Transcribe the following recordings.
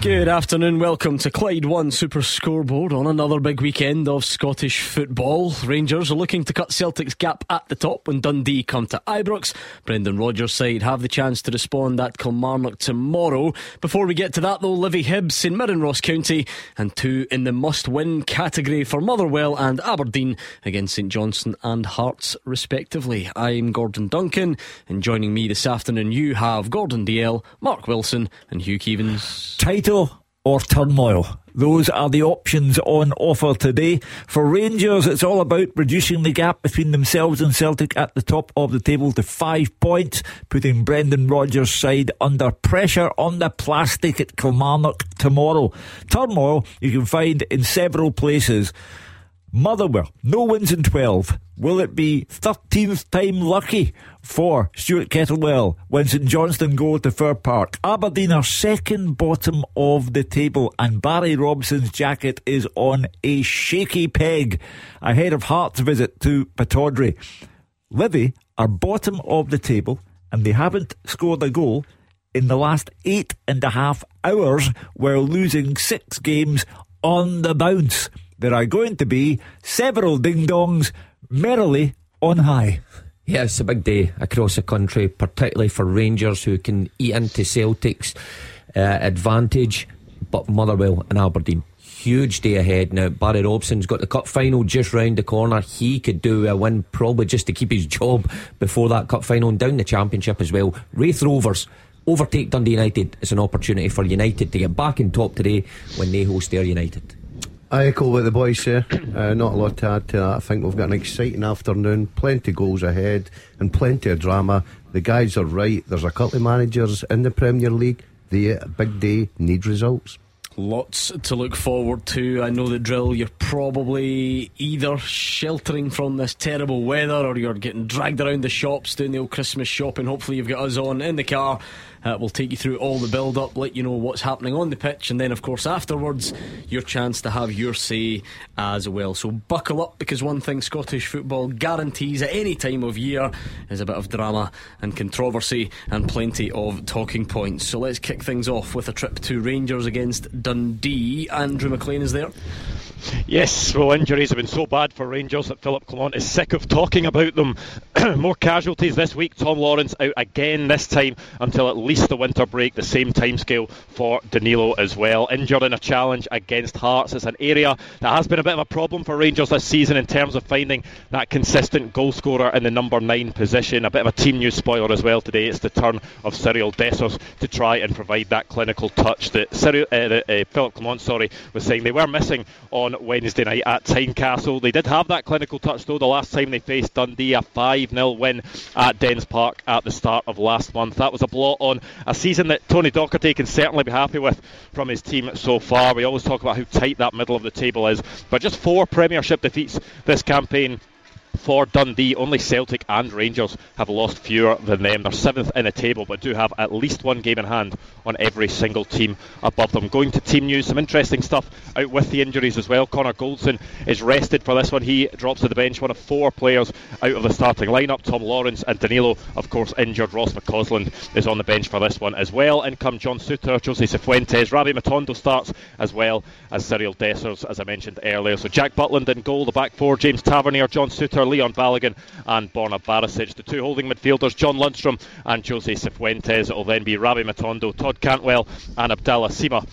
Good afternoon, welcome to Clyde One Super Scoreboard on another big weekend of Scottish football. Rangers are looking to cut Celtic's gap at the top when Dundee come to Ibrox. Brendan Rodgers' side have the chance to respond at Kilmarnock tomorrow. Before we get to that though, Livy Hibs, St Mirren Ross County and two in the must-win category for Motherwell and Aberdeen against St Johnstone and Hearts respectively. I'm Gordon Duncan and joining me this afternoon you have Gordon Dalziel, Mark Wilson and Hugh Keevins. Or turmoil. Those are the options on offer today. For Rangers, it's all about reducing the gap between themselves and Celtic at the top of the table to five points, putting Brendan Rodgers' side under pressure on the plastic at Kilmarnock tomorrow. Turmoil you can find in several places. Motherwell, no wins in 12. Will it be 13th time lucky for Stuart Kettlewell when St Johnstone go to Fir Park? Aberdeen are second bottom of the table and Barry Robson's jacket is on a shaky peg ahead of Hearts' visit to Pittodrie. Livy are bottom of the table and they haven't scored a goal in the last eight and a half hours while losing six games on the bounce there are going to be several ding dongs merrily on high. Yeah, it's a big day across the country, particularly for Rangers who can eat into Celtic's uh, advantage, but Motherwell and Aberdeen. Huge day ahead now. Barry Robson's got the cup final just round the corner. He could do a win probably just to keep his job before that cup final and down the championship as well. Raith Rovers overtake Dundee United. It's an opportunity for United to get back in top today when they host Ayr United. I echo what the boys say. Uh, not a lot to add to that. I think we've got an exciting afternoon, plenty goals ahead, and plenty of drama. The guys are right. There's a couple of managers in the Premier League. The big day need results. Lots to look forward to. I know the drill. You're probably either sheltering from this terrible weather or you're getting dragged around the shops doing the old Christmas shopping. Hopefully, you've got us on in the car uh, we'll take you through all the build up, let you know what's happening on the pitch, and then, of course, afterwards, your chance to have your say as well. So buckle up because one thing Scottish football guarantees at any time of year is a bit of drama and controversy and plenty of talking points. So let's kick things off with a trip to Rangers against Dundee. Andrew McLean is there. Yes, well, injuries have been so bad for Rangers that Philippe Clement is sick of talking about them. More casualties this week. Tom Lawrence out again, this time until at least the winter break, the same timescale for Danilo as well. Injured in a challenge against Hearts. It's an area that has been a bit of a problem for Rangers this season in terms of finding that consistent goal scorer in the number nine position. A bit of a team news spoiler as well today. It's the turn of Cyriel Dessers to try and provide that clinical touch that, Cyriel, uh, uh, Philippe Clement sorry, was saying they were missing on on Wednesday night at Tynecastle. They did have that clinical touch though the last time they faced Dundee, a 5 0 win at Dens Park at the start of last month. That was a blot on a season that Tony Docherty can certainly be happy with from his team so far. We always talk about how tight that middle of the table is, but just four Premiership defeats this campaign for Dundee. Only Celtic and Rangers have lost fewer than them. They're seventh in the table, but do have at least one game in hand on every single team above them. Going to team news, some interesting stuff out with the injuries as well. Connor Goldson is rested for this one. He drops to the bench, one of four players out of the starting lineup. Tom Lawrence and Danilo, of course, injured. Ross McCausland is on the bench for this one as well. In come John Souttar, Jose Cifuentes, Rabbi Matondo starts as well as Cyriel Dessers, as I mentioned earlier. So Jack Butland in goal, the back four, James Tavernier, John Leon Balogun and Borna Barisic. The two holding midfielders, John Lundstram and Jose Cifuentes. It will then be Rabbi Matondo, Todd Cantwell, and Abdallah Sima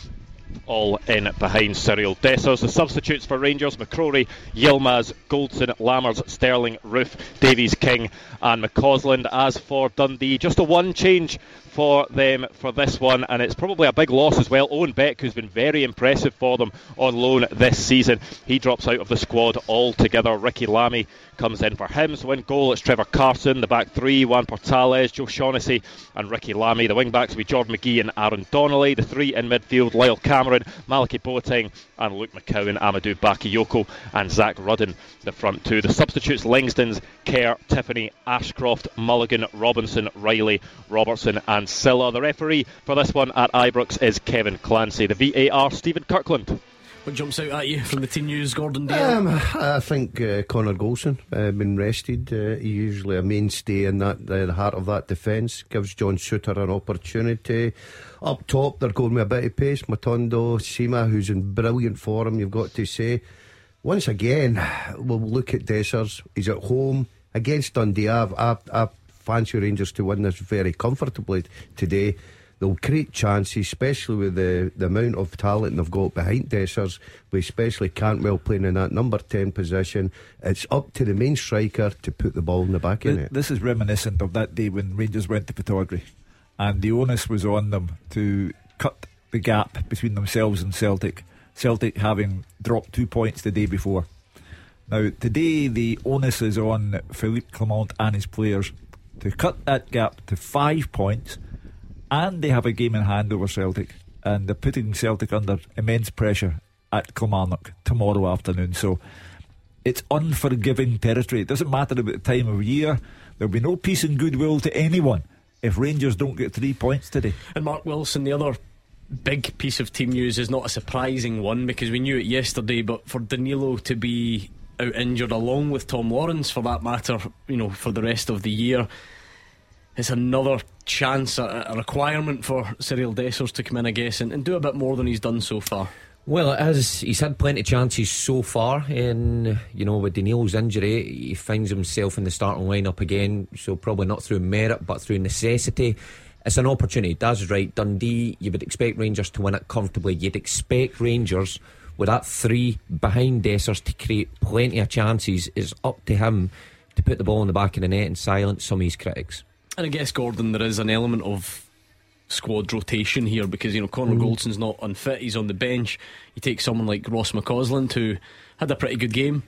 all in behind Cyriel Dessers. The substitutes for Rangers McCrory, Yilmaz, Goldson, Lammers, Sterling, Roofe, Davies, King, and McCausland. As for Dundee, just a one change for them for this one, and it's probably a big loss as well. Owen Beck, who's been very impressive for them on loan this season, he drops out of the squad altogether. Ricky Lamie comes in for him. So in goal, it's Trevor Carson. The back three, Juan Portales, Joe Shaughnessy, and Ricky Lamie. The wing backs will be Jordan McGhee and Aaron Donnelly. The three in midfield, Lyle Cameron, Malachi Boateng, and Luke McCowan, Amadou Bakayoko, and Zak Rudden. The front two. The substitutes, Lingston's, Kerr, Tiffoney, Ashcroft, Mulligan, Robinson, Riley, Robertson, and Sylla. The referee for this one at Ibrox is Kevin Clancy. The VAR, Stephen Kirkland. What jumps out at you from the team news, Gordon? Um, I think uh, Connor Goldson uh, been rested. Uh, he's usually a mainstay in that uh, the heart of that defence. Gives John Souttar an opportunity. Up top, they're going with a bit of pace. Matondo, Sima, who's in brilliant form. You've got to say. Once again, we'll look at Dessers. He's at home against Dundee. I, I, I fancy Rangers to win this very comfortably today. They'll create chances, especially with the, the amount of talent they've got behind Dessers, with especially Cantwell playing in that number 10 position. It's up to the main striker to put the ball in the back of it. This is reminiscent of that day when Rangers went to Pittodrie and the onus was on them to cut the gap between themselves and Celtic. Celtic having dropped two points the day before. Now, today the onus is on Philippe Clement and his players to cut that gap to five points and they have a game in hand over Celtic, and they're putting Celtic under immense pressure at Kilmarnock tomorrow afternoon. So it's unforgiving territory. It doesn't matter about the time of year. There'll be no peace and goodwill to anyone if Rangers don't get three points today. And Mark Wilson, the other big piece of team news is not a surprising one because we knew it yesterday, but for Danilo to be out injured along with Tom Lawrence for that matter, you know, for the rest of the year it's another chance, a, a requirement for Cyriel Dessers to come in, I guess, and, and, do a bit more than he's done so far. Well, as he's had plenty of chances so far, and you know, with Danilo's injury, he finds himself in the starting lineup again. So probably not through merit, but through necessity. It's an opportunity. That's right. Dundee, you would expect Rangers to win it comfortably. You'd expect Rangers with that three behind Dessers to create plenty of chances. It's up to him to put the ball in the back of the net and silence some of his critics. And I guess, Gordon, there is an element of squad rotation here because, you know, Connor mm. Goldson's not unfit, he's on the bench. You take someone like Ross McCausland, who had a pretty good game,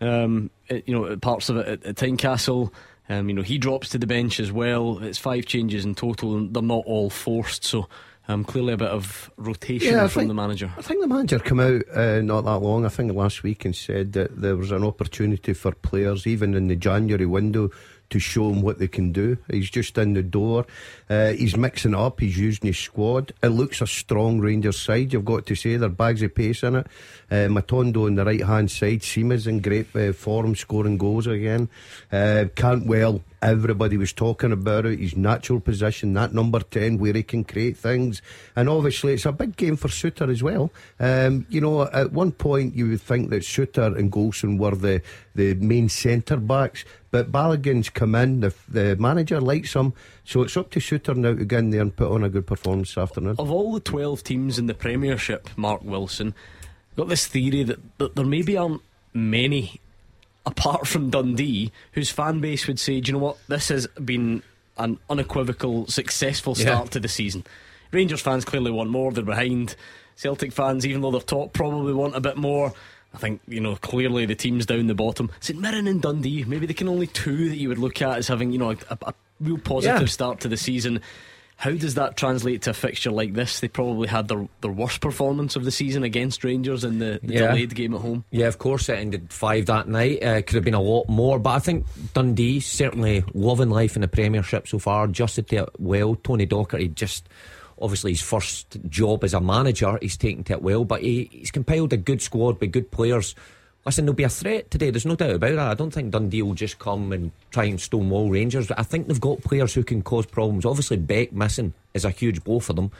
um, it, you know, parts of it at, at Tynecastle. Um, you know, he drops to the bench as well. It's five changes in total, and they're not all forced. So, um, clearly a bit of rotation yeah, from think, the manager. I think the manager came out uh, not that long, I think last week, and said that there was an opportunity for players, even in the January window, to show him what they can do. He's just in the door. Uh, he's mixing up. He's using his squad. It looks a strong Rangers side. You've got to say there are bags of pace in it. Uh, Matondo on the right hand side. Sima's in great uh, form, scoring goals again. Uh, Cantwell Everybody was talking about it, his natural position, that number 10, where he can create things. And obviously, it's a big game for Souttar as well. Um, you know, at one point, you would think that Souttar and Goldson were the, the main centre backs, but Balogun's come in, the, the manager likes him, so it's up to Souttar now to get in there and put on a good performance this afternoon. Of all the 12 teams in the Premiership, Mark Wilson, got this theory that, that there maybe aren't many apart from Dundee, whose fan base would say, do you know what, this has been an unequivocal, successful start yeah. to the season. Rangers fans clearly want more, they're behind. Celtic fans, even though they're top, probably want a bit more. I think, you know, clearly the teams down the bottom. St Mirren and Dundee, maybe they can only two that you would look at as having, you know, a, a real positive yeah. start to the season. How does that translate to a fixture like this? They probably had their, their worst performance of the season against Rangers in the, the yeah. delayed game at home. Yeah, of course, it ended five that night. Uh, could have been a lot more, but I think Dundee certainly loving life in the Premiership so far, adjusted to it well. Tony Docherty just obviously his first job as a manager, he's taken to it well, but he, he's compiled a good squad with good players Listen, there'll be a threat today. There's no doubt about that. I don't think Dundee will just come and try and stonewall Rangers. But I think they've got players who can cause problems. Obviously, Beck missing is a huge blow for them,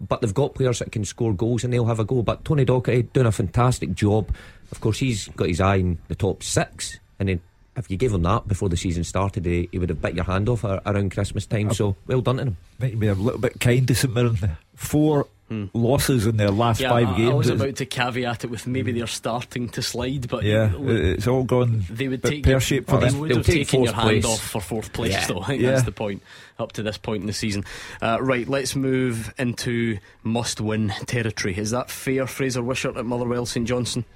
but they've got players that can score goals and they'll have a go. But Tony Docherty doing a fantastic job. Of course, he's got his eye in the top six, and then if you gave him that before the season started, he, he would have bit your hand off around Christmas time. So well done to him. Might be a little bit kind to St Mirren. Four Hmm. losses in their last yeah, five I, games. I was about to caveat it with maybe they're starting to slide, but yeah, it's all gone. They would take pear shaped for they them. would have taken your hand off for fourth place, yeah. though. I think yeah. that's the point up to this point in the season. Uh, right, let's move into must-win territory. Is that fair, Fraser Wishart at Motherwell St Johnstone?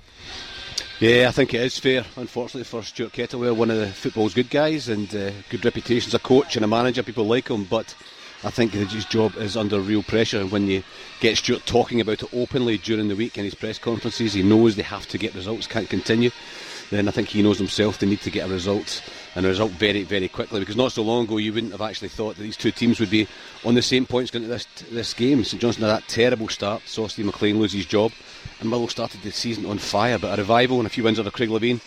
Yeah, I think it is fair, unfortunately, for Stuart Kettlewell, one of the football's good guys and uh, good reputation as a coach and a manager. People like him, but I think his job is under real pressure. When you get Stuart talking about it openly during the week in his press conferences, he knows they have to get results, can't continue. Then I think he knows himself they need to get a result and a result very, very quickly. Because not so long ago, you wouldn't have actually thought that these two teams would be on the same points going to this this game. St Johnstone had that terrible start, Steve MacLean lose his job and Motherwell started the season on fire. But a revival and a few wins over Craig Levein.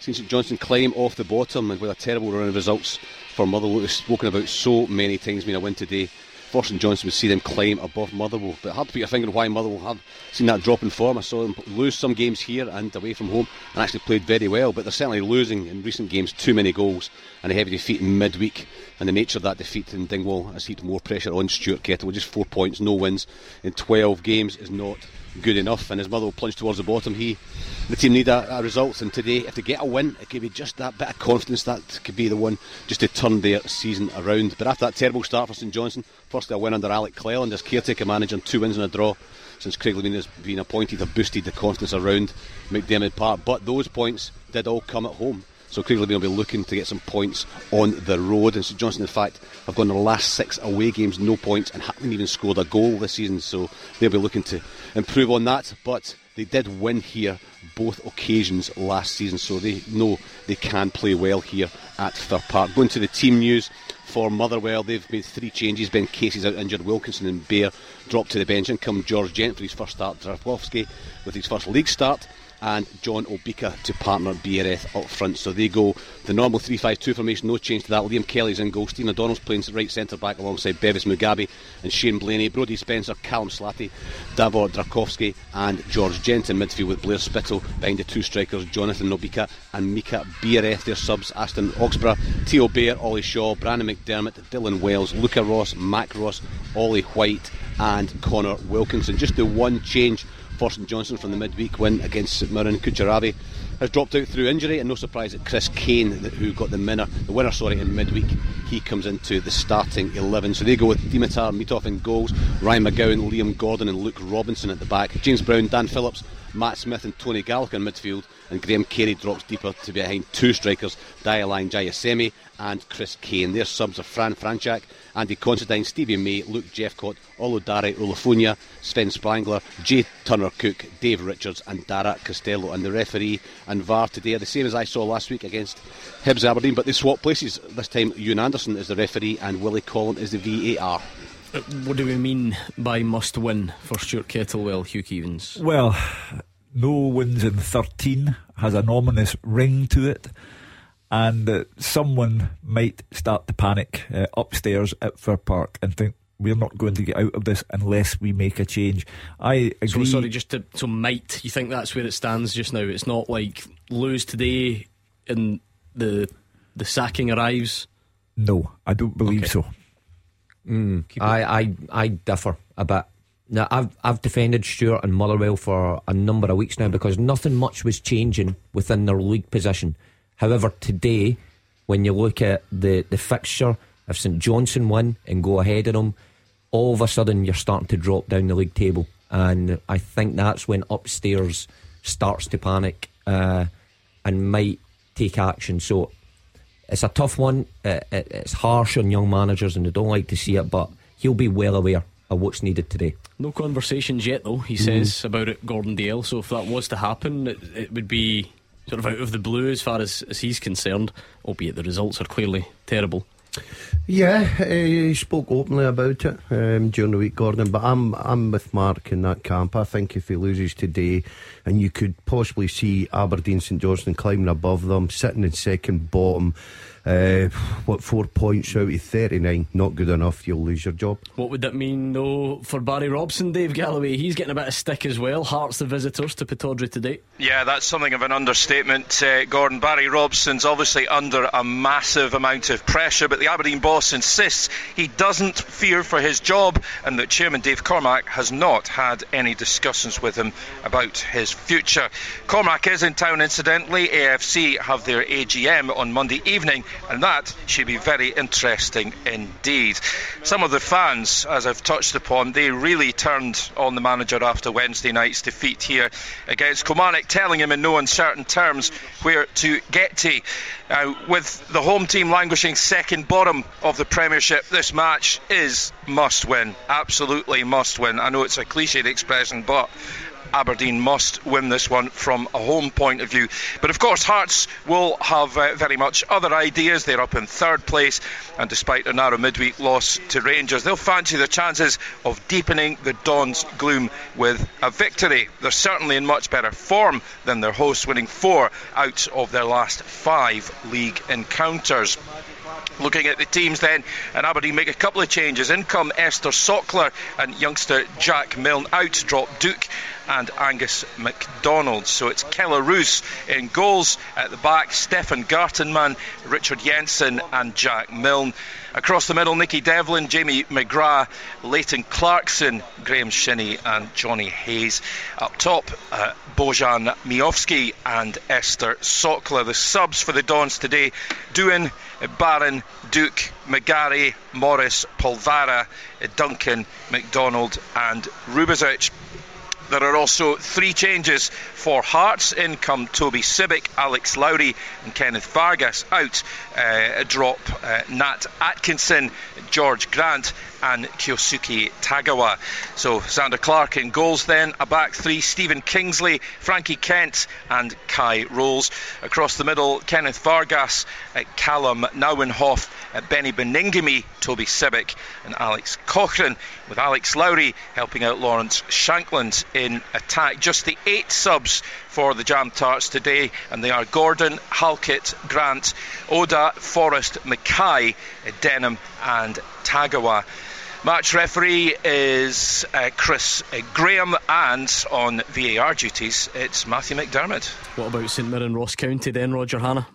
Seen St Johnstone climb off the bottom and with a terrible run of results for Motherwell. We've spoken about so many times being a win today. For St Johnstone would see them climb above Motherwell. But hard to put your finger on why Motherwell have seen that drop in form. I saw them lose some games here and away from home and actually played very well. But they're certainly losing in recent games too many goals and a heavy defeat in midweek. And the nature of that defeat in Dingwall has heaped more pressure on Stuart Kettle. Just four points, no wins in 12 games is not good enough. And his Motherwell plunge towards the bottom. He, the team need a, a result, and today, if they get a win, it could be just that bit of confidence that could be the one just to turn their season around. But after that terrible start for St Johnstone, firstly a win under Alec Cleland as caretaker manager, and two wins and a draw since Craig Levein has been appointed, have boosted the confidence around McDiarmid Park. But those points did all come at home. So Craig will be looking to get some points on the road. And St Johnstone, in fact, have gone their last six away games, no points, and haven't even scored a goal this season. So they'll be looking to improve on that. But they did win here both occasions last season, so they know they can play well here at Fir Park. Going to the team news for Motherwell, they've made three changes. Ben Casey's out injured, Wilkinson and Bair dropped to the bench, and come George Gent for his first start. Zdravkovski with his first league start and John Obika to partner Biereth up front. So they go the normal 3 5 2 formation, no change to that. Liam Kelly's in goal. Stephen O'Donnell's playing right centre back alongside Bevis Mugabi and Shane Blaney, Brodie Spencer, Callum Slatty, Davor Zdravkovski, and George Gent in midfield with Blair Spittle behind the two strikers, Jonathan Obika and Mika Biereth. Their subs Aston Oxborough, Theo Bair, Ollie Shaw, Brandon McDermott, Dylan Wells, Luca Ross, Mac Ross, Ollie White, and Connor Wilkinson. Just the one change for Johnson from the midweek win against St Mirren. Kucheriavyi has dropped out through injury, and no surprise that Chris Kane, who got the winner, the winner, sorry, in midweek, he comes into the starting eleven. So they go with Dimitar Mitov in goals, Ryan McGowan, Liam Gordon, and Luke Robinson at the back. James Brown, Dan Phillips, Matt Smith, and Tony Gallagher in midfield, and Graham Carey drops deeper to behind two strikers, Diallang Jaiyesimi and Chris Kane. Their subs are Fran Franchak, Andy Considine, Stevie May, Luke Jeffcott, Oludare Olufunwa, Sven Sprangler, Jay Turner Cook, Dave Richards, and Dara Costello. And the referee and VAR today are the same as I saw last week against Hibs Aberdeen, but they swap places. This time, Ewan Anderson is the referee and Willie Collum is the VAR. Uh, what do we mean by must win for Stuart Kettlewell, Hugh Keevins? Well, no wins in 13 has an ominous ring to it and uh, someone might start to panic uh, upstairs at Fir Park and think we're not going to get out of this unless we make a change. I agree. So sorry, just to so might you think that's where it stands just now? It's not like lose today and the the sacking arrives. No, I don't believe okay. so. Mm, I, I I differ a bit. Now I've I've defended Stuart and Motherwell for a number of weeks now because nothing much was changing within their league position. However, today, when you look at the, the fixture, if St Johnstone win and go ahead of them, all of a sudden you're starting to drop down the league table. And I think that's when upstairs starts to panic uh, and might take action. So it's a tough one. it's harsh on young managers and they don't like to see it, but he'll be well aware of what's needed today. No conversations yet, though, he says mm. about it, Gordon Dale. So if that was to happen, it, it would be sort of out of the blue as far as, as he's concerned, albeit the results are clearly terrible. Yeah, uh, he spoke openly about it um, during the week, Gordon. But I'm I'm with Mark in that camp. I think if he loses today, and you could possibly see Aberdeen St Johnstone climbing above them, sitting in second bottom, uh, what four points out of 39? Not good enough. You'll lose your job. What would that mean, though, for Barry Robson, Dave Galloway? He's getting a bit of stick as well. Hearts the visitors to Pittodrie today. Yeah, that's something of an understatement, uh, Gordon. Barry Robson's obviously under a massive amount of pressure, but the Aberdeen boss insists he doesn't fear for his job and that Chairman Dave Cormack has not had any discussions with him about his future. Cormack is in town, incidentally. AFC have their AGM on Monday evening and that should be very interesting indeed. Some of the fans, as I've touched upon, they really turned on the manager after Wednesday night's defeat here against Kilmarnock, telling him in no uncertain terms where to get to. Uh, with the home team languishing second bottom of the Premiership, this match is must win. Absolutely must win. I know it's a cliched expression, but Aberdeen must win this one from a home point of view. But of course, Hearts will have uh, very much other ideas. They're up in third place, and despite a narrow midweek loss to Rangers, they'll fancy their chances of deepening the Dons' gloom with a victory. They're certainly in much better form than their hosts, winning four out of their last five league encounters. Looking at the teams then, and Aberdeen make a couple of changes. In come Ester Sokler and youngster Jack Milne. Out drop Duk and Angus MacDonald. So it's Kelle Roos in goals at the back, Stefan Gartenmann, Richard Jensen, and Jack Milne. Across the middle, Nicky Devlin, Jamie McGrath, Leighton Clarkson, Graham Shinnie, and Johnny Hayes. Up top, uh, Bojan Miovski and Ester Sokler. The subs for the Dons today Doohan, Barron, Duk, McGarry, Morris, Polvara, Duncan, McDonald, and Rubezic. There are also three changes for Hearts. In come Toby Sibbick, Alex Lowry, and Kenneth Vargas. Out, uh, drop uh, Nat Atkinson, George Grant, and Kyosuke Tagawa. So Zander Clark in goals then. A back three Stephen Kingsley, Frankie Kent, and Kye Rowles. Across the middle, Kenneth Vargas, uh, Callum Nieuwenhof, uh, Benny Baningime, Toby Sibbick, and Alex Cochrane, with Alex Lowry helping out Lawrence Shankland in attack. Just the eight subs for the Jam Tarts today, and they are Gordon, Halkett, Grant, Oda, Forrest, Mackay, Denham, and Tagawa. Match referee is uh, Chris uh, Graham, and on VAR duties, it's Matthew McDermott. What about St Mirren Ross County then, Roger Hannah?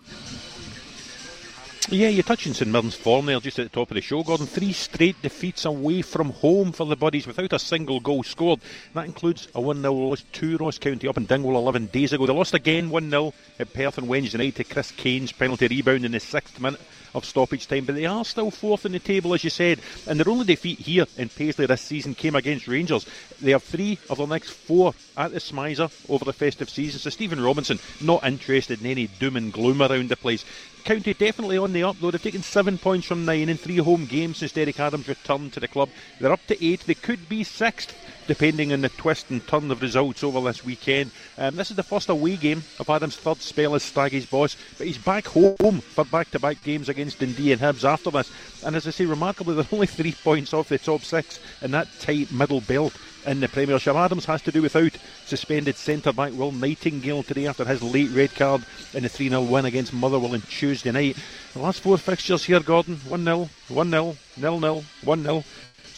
Yeah, you're touching St Mirren's form there just at the top of the show, Gordon. Three straight defeats away from home for the Buddies without a single goal scored. That includes a 1 0 loss to Ross County up in Dingwall 11 days ago. They lost again 1 0 at Perth on Wednesday night to Chris Kane's penalty rebound in the sixth minute of stoppage time, but they are still fourth in the table, as you said. And their only defeat here in Paisley this season came against Rangers. They have three of their next four at the SMiSA over the festive season. So Stephen Robinson not interested in any doom and gloom around the place. County definitely on the up though. They've taken seven points from nine in three home games since Derek Adams returned to the club. They're up to eight. They could be sixth depending on the twist and turn of results over this weekend. Um, this is the first away game of Adams' third spell as Staggy's boss, but he's back home for back-to-back games against Dundee and Hibs after this. And as I say, remarkably, they're only three points off the top six in that tight middle belt in the Premiership. Adams has to do without suspended centre back Will Nightingale today after his late red card in the 3 0 win against Motherwell on Tuesday night. The last four fixtures here, Gordon 1 0, 1 0, 0 0, 1 0.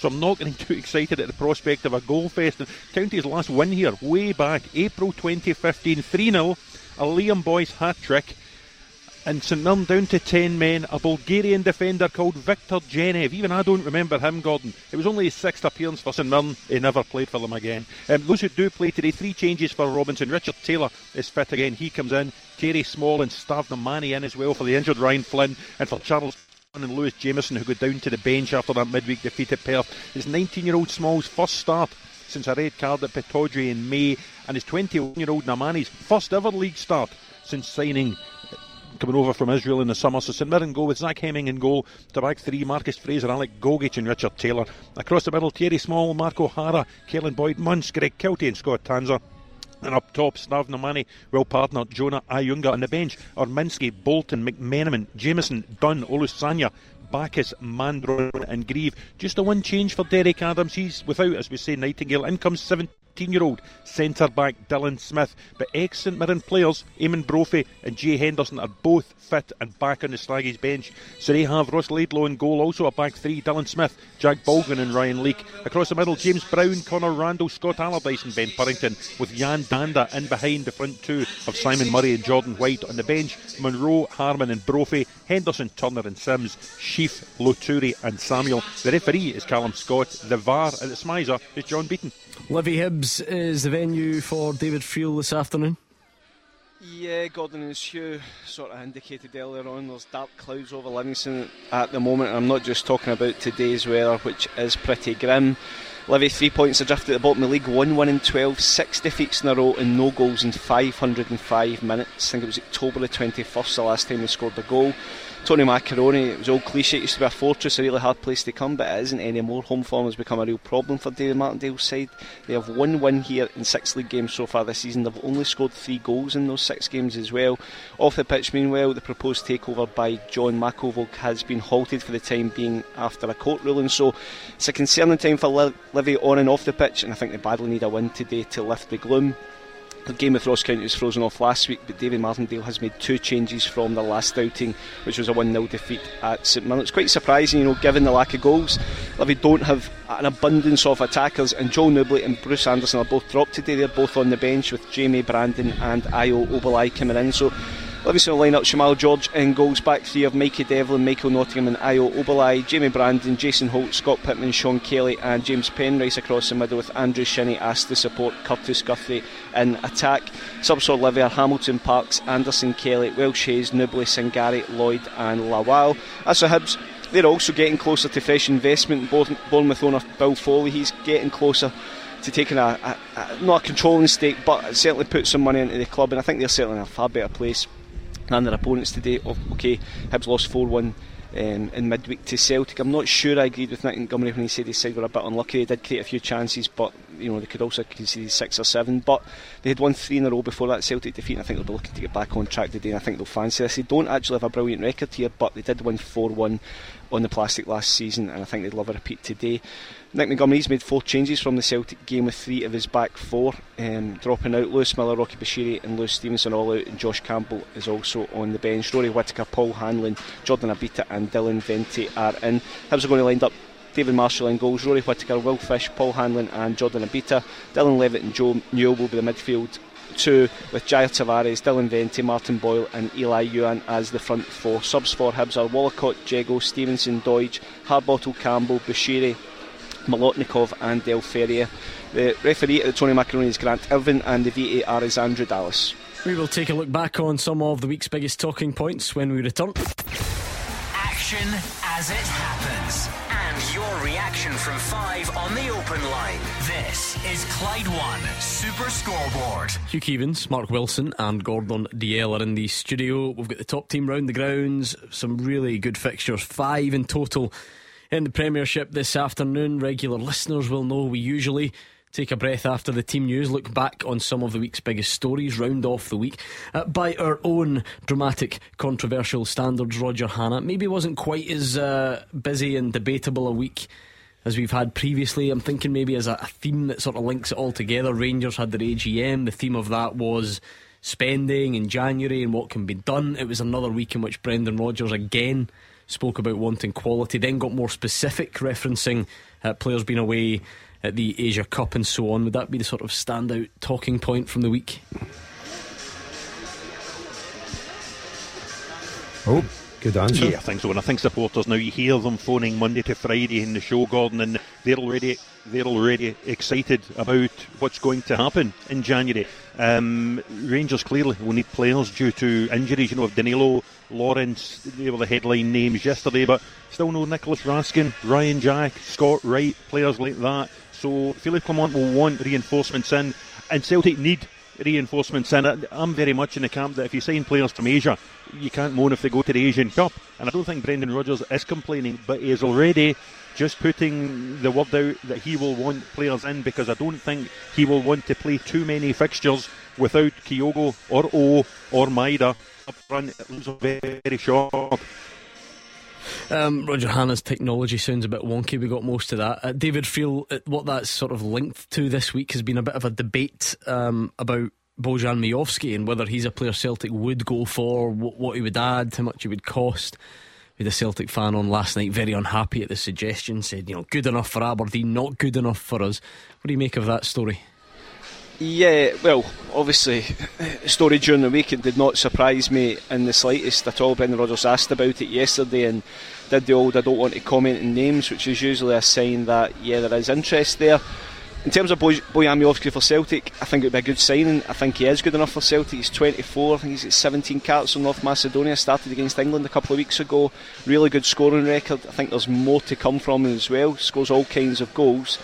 So I'm not getting too excited at the prospect of a goal fest. And County's last win here, way back, April 2015, 3 0, a Liam Boyce hat trick and St Mirren down to 10 men, a Bulgarian defender called Viktor Genev. Even I don't remember him, Gordon. It was only his sixth appearance for St Mirren. He never played for them again. Um, those who do play today, three changes for Robinson. Richard Taylor is fit again. He comes in. Thierry Small and Stavna Mani in as well for the injured Ryan Flynn and for Charles and Lewis Jameson, who go down to the bench after that midweek defeat at Perth. His 19 year old Small's first start since a red card at Pittodrie in May, and his 21 year old Namani's first ever league start since signing coming over from Israel in the summer. So St Mirren go with Zach Hemming in goal. To back three, Marcus Fraser, Alec Gogic and Richard Taylor. Across the middle, Thierry Small, Mark O'Hara, Caolan Boyd-Munce, Greg Kiltie and Scott Tanser. And up top, Stavnamani, Will Partner, Jonah Ayunga. On the bench are Minsky, Bolton, McMenamin, Jameson, Dunn, Olusanya, Baccus, Mandron, and Grieve. Just a one change for Derek Adams. He's without, as we say, Nightingale. In comes 17 year old centre back Dylan Smith. But ex St Mirren players, Eamon Brophy and Jay Henderson, are both fit and back on the Staggies bench. So they have Ross Laidlaw in goal, also a back three Dylan Smith, Jack Baldwin, and Ryan Leak. Across the middle, James Brown, Connor Randall, Scott Allardyce, and Ben Purrington, with Yan Dhanda in behind the front two of Simon Murray and Jordan White. On the bench, Monroe, Harmon, and Brophy, Henderson, Turner, and Sims, Sheaf, Loturi, and Samuel. The referee is Callum Scott. The VAR at the SMiSA is John Beaton. Livy Is the venue for David Friel this afternoon. Yeah, Gordon, as Hugh sort of indicated earlier on, there's dark clouds over Livingston at the moment. I'm not just talking about today's weather, which is pretty grim. Livy three points adrift at the bottom of the league, one 1 in 12, six defeats in a row, and no goals in 505 minutes. I think it was October the 21st, the last time they scored a goal. Tony Macaroni, it was all cliche, it used to be a fortress, a really hard place to come, but it isn't anymore. Home form has become a real problem for David Martindale's side. They have one win here in six league games so far this season. They've only scored three goals in those six games as well. Off the pitch, meanwhile, the proposed takeover by John McElvogue has been halted for the time being after a court ruling, so it's a concerning time for Livy on and off the pitch, and I think they badly need a win today to lift the gloom. The game with Ross County was frozen off last week, but David Martindale has made two changes from the last outing, which was a 1 0 defeat at St Mirren. It's quite surprising, you know, given the lack of goals. Livy don't have an abundance of attackers, and Joe Nouble and Bruce Anderson are both dropped today. They're both on the bench with Jamie Brandon and Ayo Obileye coming in. So Livingston will line up Shamal George in goals, back three of Mikey Devlin, Michael Nottingham, and Ayo Obileye, Jamie Brandon, Jason Holt, Scott Pittman, Sean Kelly, and James Penrice across the middle with Andrew Shinnie asked to support Kurtis Guthrie in attack. Subs for Livy Hamilton, Parks, Anderson, Kelly, Welsh Hayes, Nouble, Singari, Lloyd, and Lawal. As for Hibs, they're also getting closer to fresh investment. Bournemouth owner Bill Foley, he's getting closer to taking a, a, a, not a controlling stake, but certainly put some money into the club, and I think they're certainly in a far better place than their opponents today. Okay, Hibs lost 4 1 um, in midweek to Celtic. I'm not sure I agreed with Nick Montgomery when he said his side were a bit unlucky. They did create a few chances, but you know they could also concede six or seven. But they had won three in a row before that Celtic defeat, and I think they'll be looking to get back on track today. And I think they'll fancy this. They don't actually have a brilliant record here, but they did win 4 1 on the plastic last season, and I think they'd love a repeat today. Nick Montgomery's made four changes from the Celtic game with three of his back four, um, dropping out Lewis Miller, Rocky Bushiri, and Lewis Stevenson all out, and Josh Campbell is also on the bench. Rory Whittaker, Paul Hanlon, Jordan Obita, and Dylan Vente are in. Hibs are going to line up David Marshall in goals, Rory Whittaker, Will Fish, Paul Hanlon, and Jordan Obita. Dylan Levitt and Joe Newell will be the midfield two with Jair Tavares, Dylan Vente, Martin Boyle, and Elie Youan as the front four. Subs for Hibs are Wollacott, Jago, Stevenson, Doidge, Harbottle, Campbell, Bushiri, Molotnikov and Del Ferrier. The referee at the Tony Macaroni is Grant Irvine and the VAR is Andrew Dallas. We will take a look back on some of the week's biggest talking points when we return. Action as it happens. And your reaction from five on the open line. This is Clyde One Super Scoreboard. Hugh Keevins, Mark Wilson, and Gordon Dalziel are in the studio. We've got the top team round the grounds, some really good fixtures, five in total in the Premiership this afternoon. Regular listeners will know we usually take a breath after the team news, look back on some of the week's biggest stories, round off the week uh, by our own dramatic, controversial standards. Roger Hannah maybe wasn't quite as uh, busy and debatable a week as we've had previously. I'm thinking maybe as a, a theme that sort of links it all together. Rangers had their AGM. The theme of that was spending in January and what can be done. It was another week in which Brendan Rodgers again spoke about wanting quality, then got more specific, referencing uh, players being away at the Asia Cup and so on. Would that be the sort of standout talking point from the week? Oh, good answer. Yeah, I think so. And I think supporters now you hear them phoning Monday to Friday in the show, Gordon, and they're already they're already excited about what's going to happen in January. Um, Rangers clearly will need players due to injuries. You know, of Danilo, Lawrence, they were the headline names yesterday, but still no Nicholas Raskin, Ryan Jack, Scott Wright, players like that. So Philippe Clement will want reinforcements in, and Celtic need reinforcements in. I'm very much in the camp that if you sign players from Asia, you can't moan if they go to the Asian Cup. And I don't think Brendan Rodgers is complaining, but he is already just putting the word out that he will want players in because I don't think he will want to play too many fixtures without Kyogo or O or Maeda up front. It very, very short. Um, Roger Hannah's technology sounds a bit wonky. We got most of that. Uh, David Friel, uh, what that's sort of linked to this week has been a bit of a debate um, about Bojan Miovski and whether he's a player Celtic would go for, what, what he would add, how much he would cost. We had a Celtic fan on last night, very unhappy at the suggestion, said, you know, good enough for Aberdeen, not good enough for us. What do you make of that story? Yeah, well, obviously, story during the week it did not surprise me in the slightest at all. Brendan Rodgers asked about it yesterday and did the old I don't want to comment in names, which is usually a sign that, yeah, there is interest there. in terms of Boy, Bojan for Celtic, I think it would be a good signing. I think he is good enough for Celtic. He's 24. I think he's got 17 caps on North Macedonia. Started against England a couple of weeks ago. Really good scoring record. I think there's more to come from him as well. Scores all kinds of goals.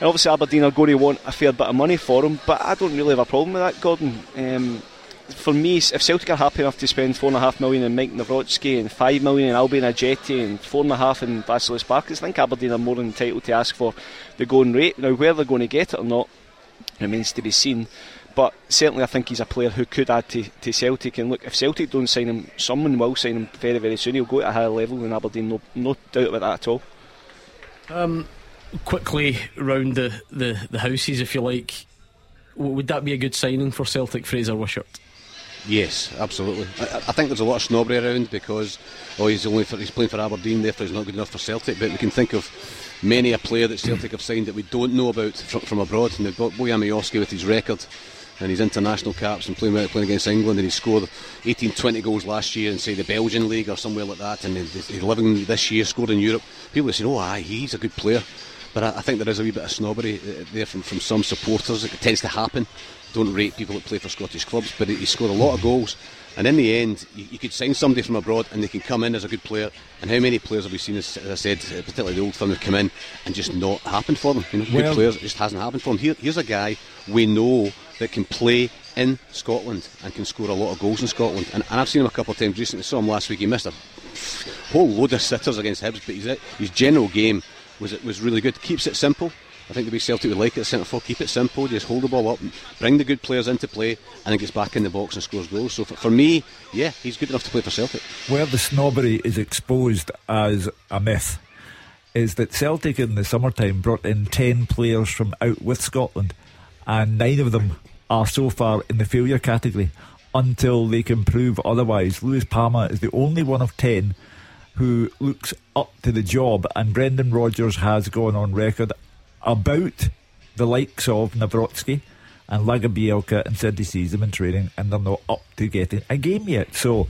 And obviously Aberdeen are going to want a fair bit of money for him, but I don't really have a problem with that, Gordon. Um, for me, if Celtic are happy enough to spend four and a half million in Maik Nawrocki and five million in Albian Ajeti and four and a half in Vasilis Barkas, I think Aberdeen are more entitled to ask for the going rate. Now, where they're going to get it or not remains to be seen. But certainly, I think he's a player who could add to, to Celtic. And look, if Celtic don't sign him, someone will sign him very, very soon. He'll go to a higher level than Aberdeen, no, no doubt about that at all. Um, quickly round the, the, the houses, if you like, would that be a good signing for Celtic, Fraser Wishart? Yes, absolutely. I, I, think there's a lot of snobbery around because oh he's only for, he's playing for Aberdeen, therefore he's not good enough for Celtic. But we can think of many a player that Celtic have signed that we don't know about from, from abroad. And they've got Bojan Miovski with his record and his international caps and playing playing against England, and he scored 18, 20 goals last year in say the Belgian league or somewhere like that, and he's living this year, scored in Europe. People are saying, "Oh, aye, he's a good player." But I, I think there is a wee bit of snobbery uh, there from, from some supporters. It tends to happen don't rate people that play for Scottish clubs, but he scored a lot of goals. And in the end, you, you, could sign somebody from abroad and they can come in as a good player. And how many players have we seen, as, as I said, uh, particularly the old firm, have come in and just not happened for them? You know, well, good players, it just hasn't happened for them. Here, here's a guy we know that can play in Scotland and can score a lot of goals in Scotland. And, and I've seen him a couple of times recently. Saw him last week. He missed a whole load of sitters against Hibs, but his, his general game was it was really good. Keeps it simple. I think the way Celtic would like it, centre forward, keep it simple, just hold the ball up, bring the good players into play, and then gets back in the box and scores goals. So for, for me, yeah, he's good enough to play for Celtic. Where the snobbery is exposed as a myth is that Celtic in the summertime brought in 10 players from out with Scotland, and nine of them are so far in the failure category until they can prove otherwise. Luis Palma is the only one of 10 who looks up to the job, and Brendan Rodgers has gone on record about the likes of Nawrocki and Lagerbielke and said he sees them in training and they're not up to getting a game yet. So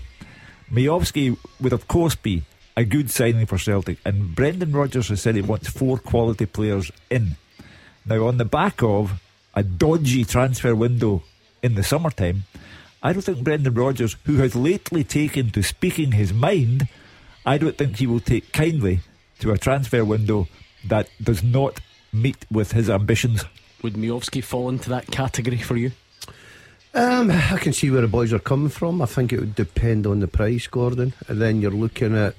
Miovski would of course be a good signing for Celtic and Brendan Rodgers has said he wants four quality players in. Now on the back of a dodgy transfer window in the summertime, I don't think Brendan Rodgers, who has lately taken to speaking his mind, I don't think he will take kindly to a transfer window that does not meet with his ambitions. Would Miovski fall into that category for you? Um, I can see where the boys are coming from. I think it would depend on the price, Gordon. And then you're looking at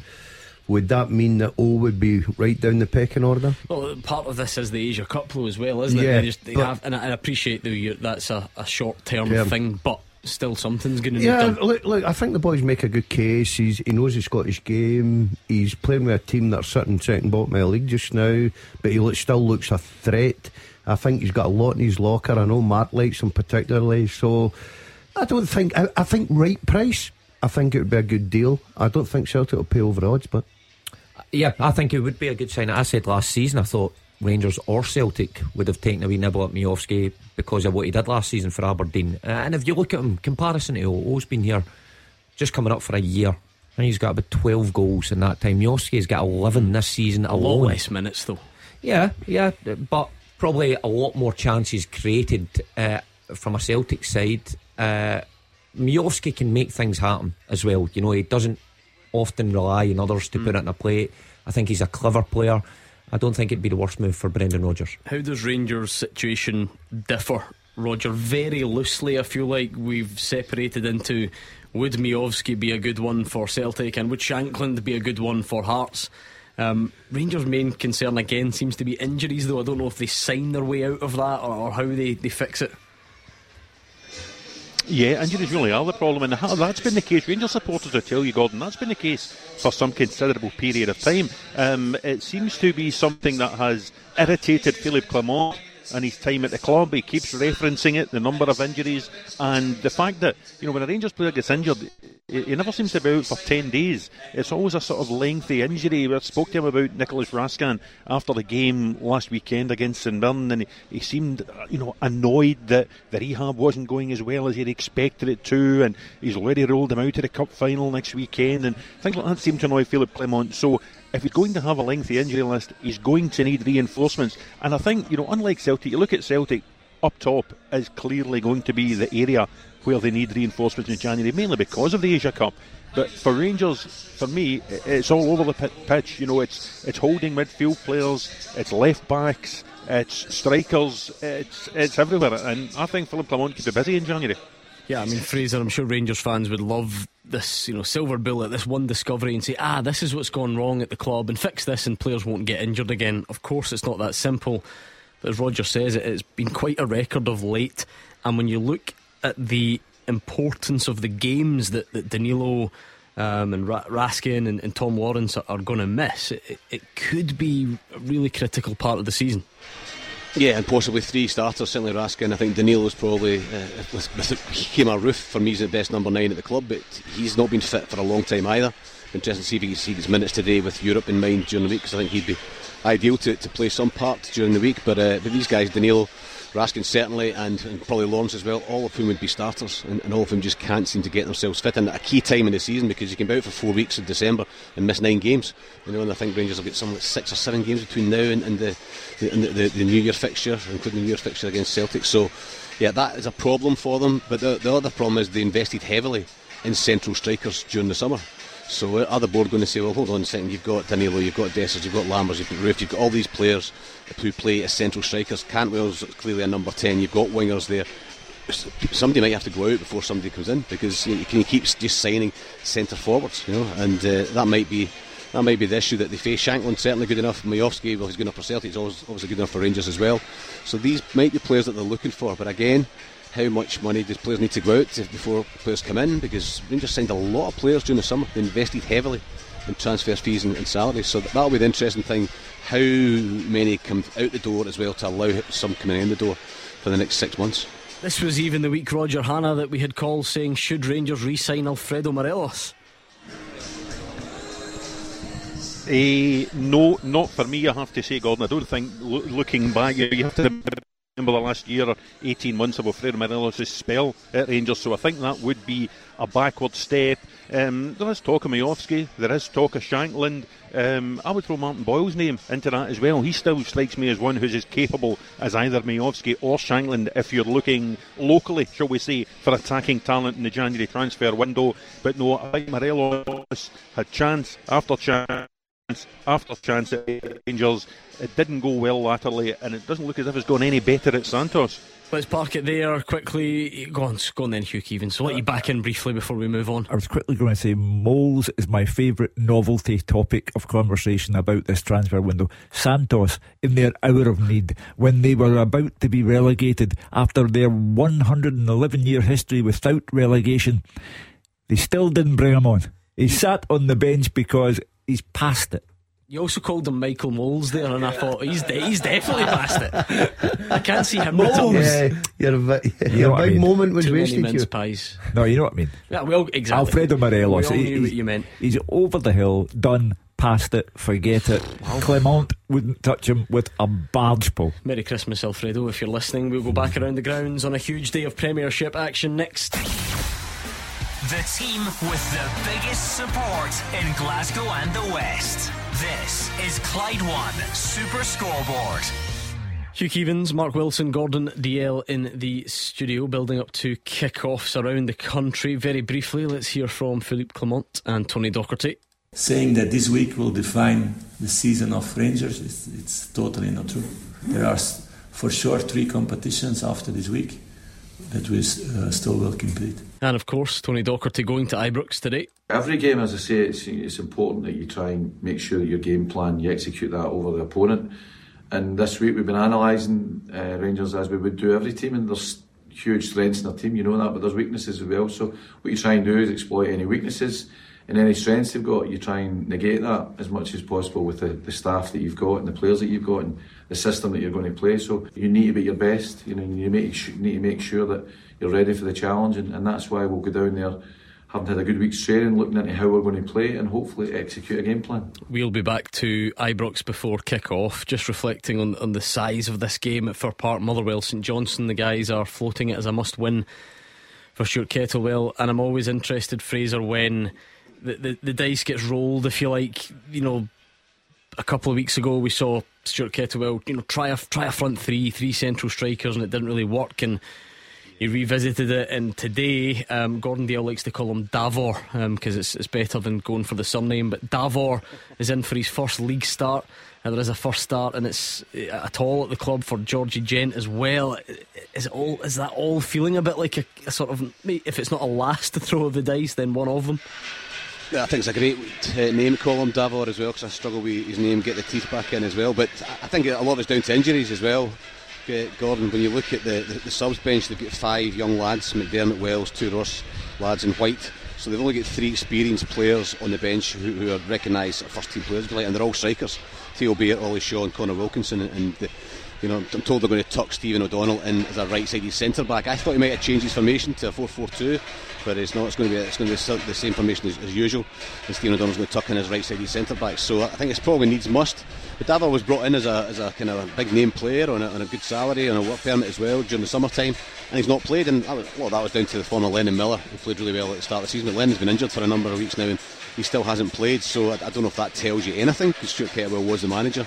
would that mean that O would be right down the pecking order? Well, part of this is the Asia Cup as well, isn't yeah, it? They just, they have, and I, appreciate that that's a, a short term thing, but still something's going to yeah, be done. Look, look, I think the boys make a good case. He's, he knows the Scottish game. He's playing with a team that's sitting second bottom of the league just now, but he look, still looks a threat. I think he's got a lot in his locker. I know Mark likes him particularly. So I don't think, I, I think right price, I think it would be a good deal. I don't think Celtic will pay over odds, but. Yeah, I think it would be a good sign. I said last season, I thought Rangers or Celtic would have taken a wee nibble at Miovski because of what he did last season for Aberdeen. Uh, and if you look at him, comparison to Oh's been here just coming up for a year. And he's got about 12 goals in that time. Miovski's got 11 this season alone. A lot less minutes, though. Yeah, yeah, but probably a lot more chances created uh, from a Celtic side. Uh, can make things happen as well. You know, he doesn't often rely on others to mm. put it in a play. I think he's a clever player. I don't think it'd be the worst move for Brendan Rodgers. How does Rangers' situation differ, Roger? Very loosely, I feel like we've separated into would Miovski be a good one for Celtic and would Shankland be a good one for Hearts? Um, Rangers' main concern again seems to be injuries, though. I don't know if they sign their way out of that or, or how they, they fix it. Yeah, injuries really are the problem, and that's been the case. Rangers supporters will tell you, Gordon, that's been the case for some considerable period of time. Um, it seems to be something that has irritated Philippe Clement and his time at the club. He keeps referencing it, the number of injuries, and the fact that you know when a Rangers player gets injured, he never seems to be out for 10 days. It's always a sort of lengthy injury. I spoke to him about Nicholas Raskin after the game last weekend against St Mirren, and he, he, seemed, you know, annoyed that the rehab wasn't going as well as he'd expected it to, and he's already rolled him out to the cup final next weekend, and things like that seem to annoy Philippe Clement. So if he's going to have a lengthy injury list, he's going to need reinforcements. And I think, you know, unlike Celtic, you look at Celtic up top is clearly going to be the area where they need reinforcements in January, mainly because of the Asia Cup. But for Rangers, for me, it's all over the pitch. You know, it's it's holding midfield players, it's left backs, it's strikers, it's it's everywhere. And I think Philippe Clement could be busy in January. Yeah, I mean, Fraser, I'm sure Rangers fans would love this, you know, silver bullet, this one discovery, and say, ah, this is what's gone wrong at the club, and fix this, and players won't get injured again. Of course, it's not that simple. But as Roger says, it's been quite a record of late. And when you look at the importance of the games that, that Danilo um, and Ra- Raskin and, and, Tom Lawrence are, are going to miss, it, it could be a really critical part of the season. Yeah, and possibly three starters. Certainly Raskin. I think Danilo's probably uh, with, with a Roofe for me is the best number nine at the club, but he's not been fit for a long time either. Interesting to see if he can see his minutes today with Europe in mind during the week because I think he'd be ideal to, to play some part during the week. But uh, but these guys, Danilo, Raskin certainly, and, and, probably Lawrence as well, all of whom would be starters, and, and, all of them just can't seem to get themselves fit in at a key time in the season because you can be out for four weeks in December and miss nine games. You know, and I think Rangers will get some like six or seven games between now and, and the, the, and the, the, New Year fixture, including the New Year fixture against Celtic. So, yeah, that is a problem for them. But the, the other problem is they invested heavily in central strikers during the summer. So are the board going to say, well, hold on a second, you've got Danilo, you've got Dessers, you've got Lammers, you've got Roofe, you've got all these players who play as central strikers. Cantwell's clearly a number 10, you've got wingers there. Somebody might have to go out before somebody comes in because you, can keep just signing centre forwards, you know, and uh, that might be that might be the issue that they face. Shankland certainly good enough. Miovski, well, he's good enough for Celtic. He's always, obviously good enough for Rangers as well. So these might be players that they're looking for. But again, how much money do players need to go out to before players come in? Because Rangers signed a lot of players during the summer. They invested heavily in transfer fees and, and salaries. So that'll be the interesting thing. How many come out the door as well to allow some coming in the door for the next six months? This was even the week, Roger Hannah that we had calls saying, should Rangers re sign Alfredo Morelos? Uh, no, not for me. I have to say, Gordon. I don't think lo- looking back, you have to remember the last year or 18 months of Alfredo Morelos' spell at Rangers, so I think that would be a backward step. Um, there is talk of Miovski, there is talk of Shankland. Um, I would throw Martin Boyle's name into that as well. He still strikes me as one who's as capable as either Miovski or Shankland if you're looking locally, shall we say, for attacking talent in the January transfer window. But no, I think Morelos had chance after chance after chance at Rangers. It didn't go well latterly, and it doesn't look as if it's gone any better at Santos. Let's park it there quickly. Go on, go on then, Hugh Keevins. So let you back in briefly before we move on. I was quickly going to say moles is my favourite novelty topic of conversation about this transfer window. Santos, in their hour of need, when they were about to be relegated after their 111 year history without relegation, they still didn't bring him on. He sat on the bench because he's past it. You also called him Michael Moles there, and I thought he's de- he's definitely past it. I can't see him Moles. Yeah, you're a, bit, you know big I mean? moment was Too wasted. Mince pies. No, you know what I mean. Yeah, well, exactly. Alfredo Morelos. We all knew what you meant. He's over the hill, done, past it, forget it. Wow. Clement wouldn't touch him with a barge pole. Merry Christmas, Alfredo. If you're listening, we'll go back around the grounds on a huge day of Premiership action next. The team with the biggest support in Glasgow and the West. This is Clyde One Super Scoreboard. Hugh Keevins, Mark Wilson, Gordon Dalziel in the studio, building up to kick-offs around the country. Very briefly, let's hear from Philippe Clement and Tony Docherty. Saying that this week will define the season of Rangers, it's, it's totally not true. There are for sure three competitions after this week that we uh, still will complete. And of course, Tony Docherty going to Ibrox today. Every game, as I say, it's, it's important that you try and make sure that your game plan, you execute that over the opponent. And this week we've been analysing uh, Rangers as we would do every team, and there's huge strengths in our team, you know that, but there's weaknesses as well. So what you try and do is exploit any weaknesses and any strengths they've got, you try and negate that as much as possible with the, the staff that you've got and the players that you've got and the system that you're going to play. So you need to be your best. You know, you need to make sure that you're ready for the challenge, and, and that's why we'll go down there having had a good week's training, looking into how we're going to play and hopefully execute a game plan. We'll be back to Ibrox before kick-off, just reflecting on, on the size of this game at Fir Park, Motherwell, St Johnstone. The guys are floating it as a must-win for Stuart Kettlewell, and I'm always interested, Fraser, when the, the, the dice gets rolled, if you like, you know, a couple of weeks ago we saw Stuart Kettlewell, you know, try a try a front three, three central strikers, and it didn't really work. And he revisited it, and today um, Gordon Dale likes to call him Davor because um, it's, it's better than going for the surname. But Davor is in for his first league start. And there is a first start, and it's uh, at all at the club for Georgie Gent as well. Is it all? Is that all feeling a bit like a, a sort of? If it's not a last to throw of the dice, then one of them. Yeah, I think it's a great uh, name him Davor as well because I struggle with his name, get the teeth back in as well. But I think a lot of it's down to injuries as well. Gordon, when you look at the, the, the subs bench, they've got five young lads McDermott, Wells, two Ross lads, in White. So they've only got three experienced players on the bench who, who are recognised as first team players, and they're all strikers. Theo Bair, Ollie Shaw, and Connor Wilkinson. And, the, you know, I'm told they're going to tuck Stephen O'Donnell in as a right-sided centre back. I thought he might have changed his formation to a 4-4-2, but it's not. It's going to be it's going to be the same formation as, as usual. And Stephen O'Donnell's going to tuck in his right-sided centre back. So I think it's probably needs must. But Davor was brought in as a, as a kind of a big name player on a, on a good salary on a work permit as well during the summertime, and he's not played. And well, that was down to the former Lennon Miller, who played really well at the start of the season. But Lennon's been injured for a number of weeks now, and he still hasn't played. So I, I don't know if that tells you anything. Because Stuart Kettlewell was the manager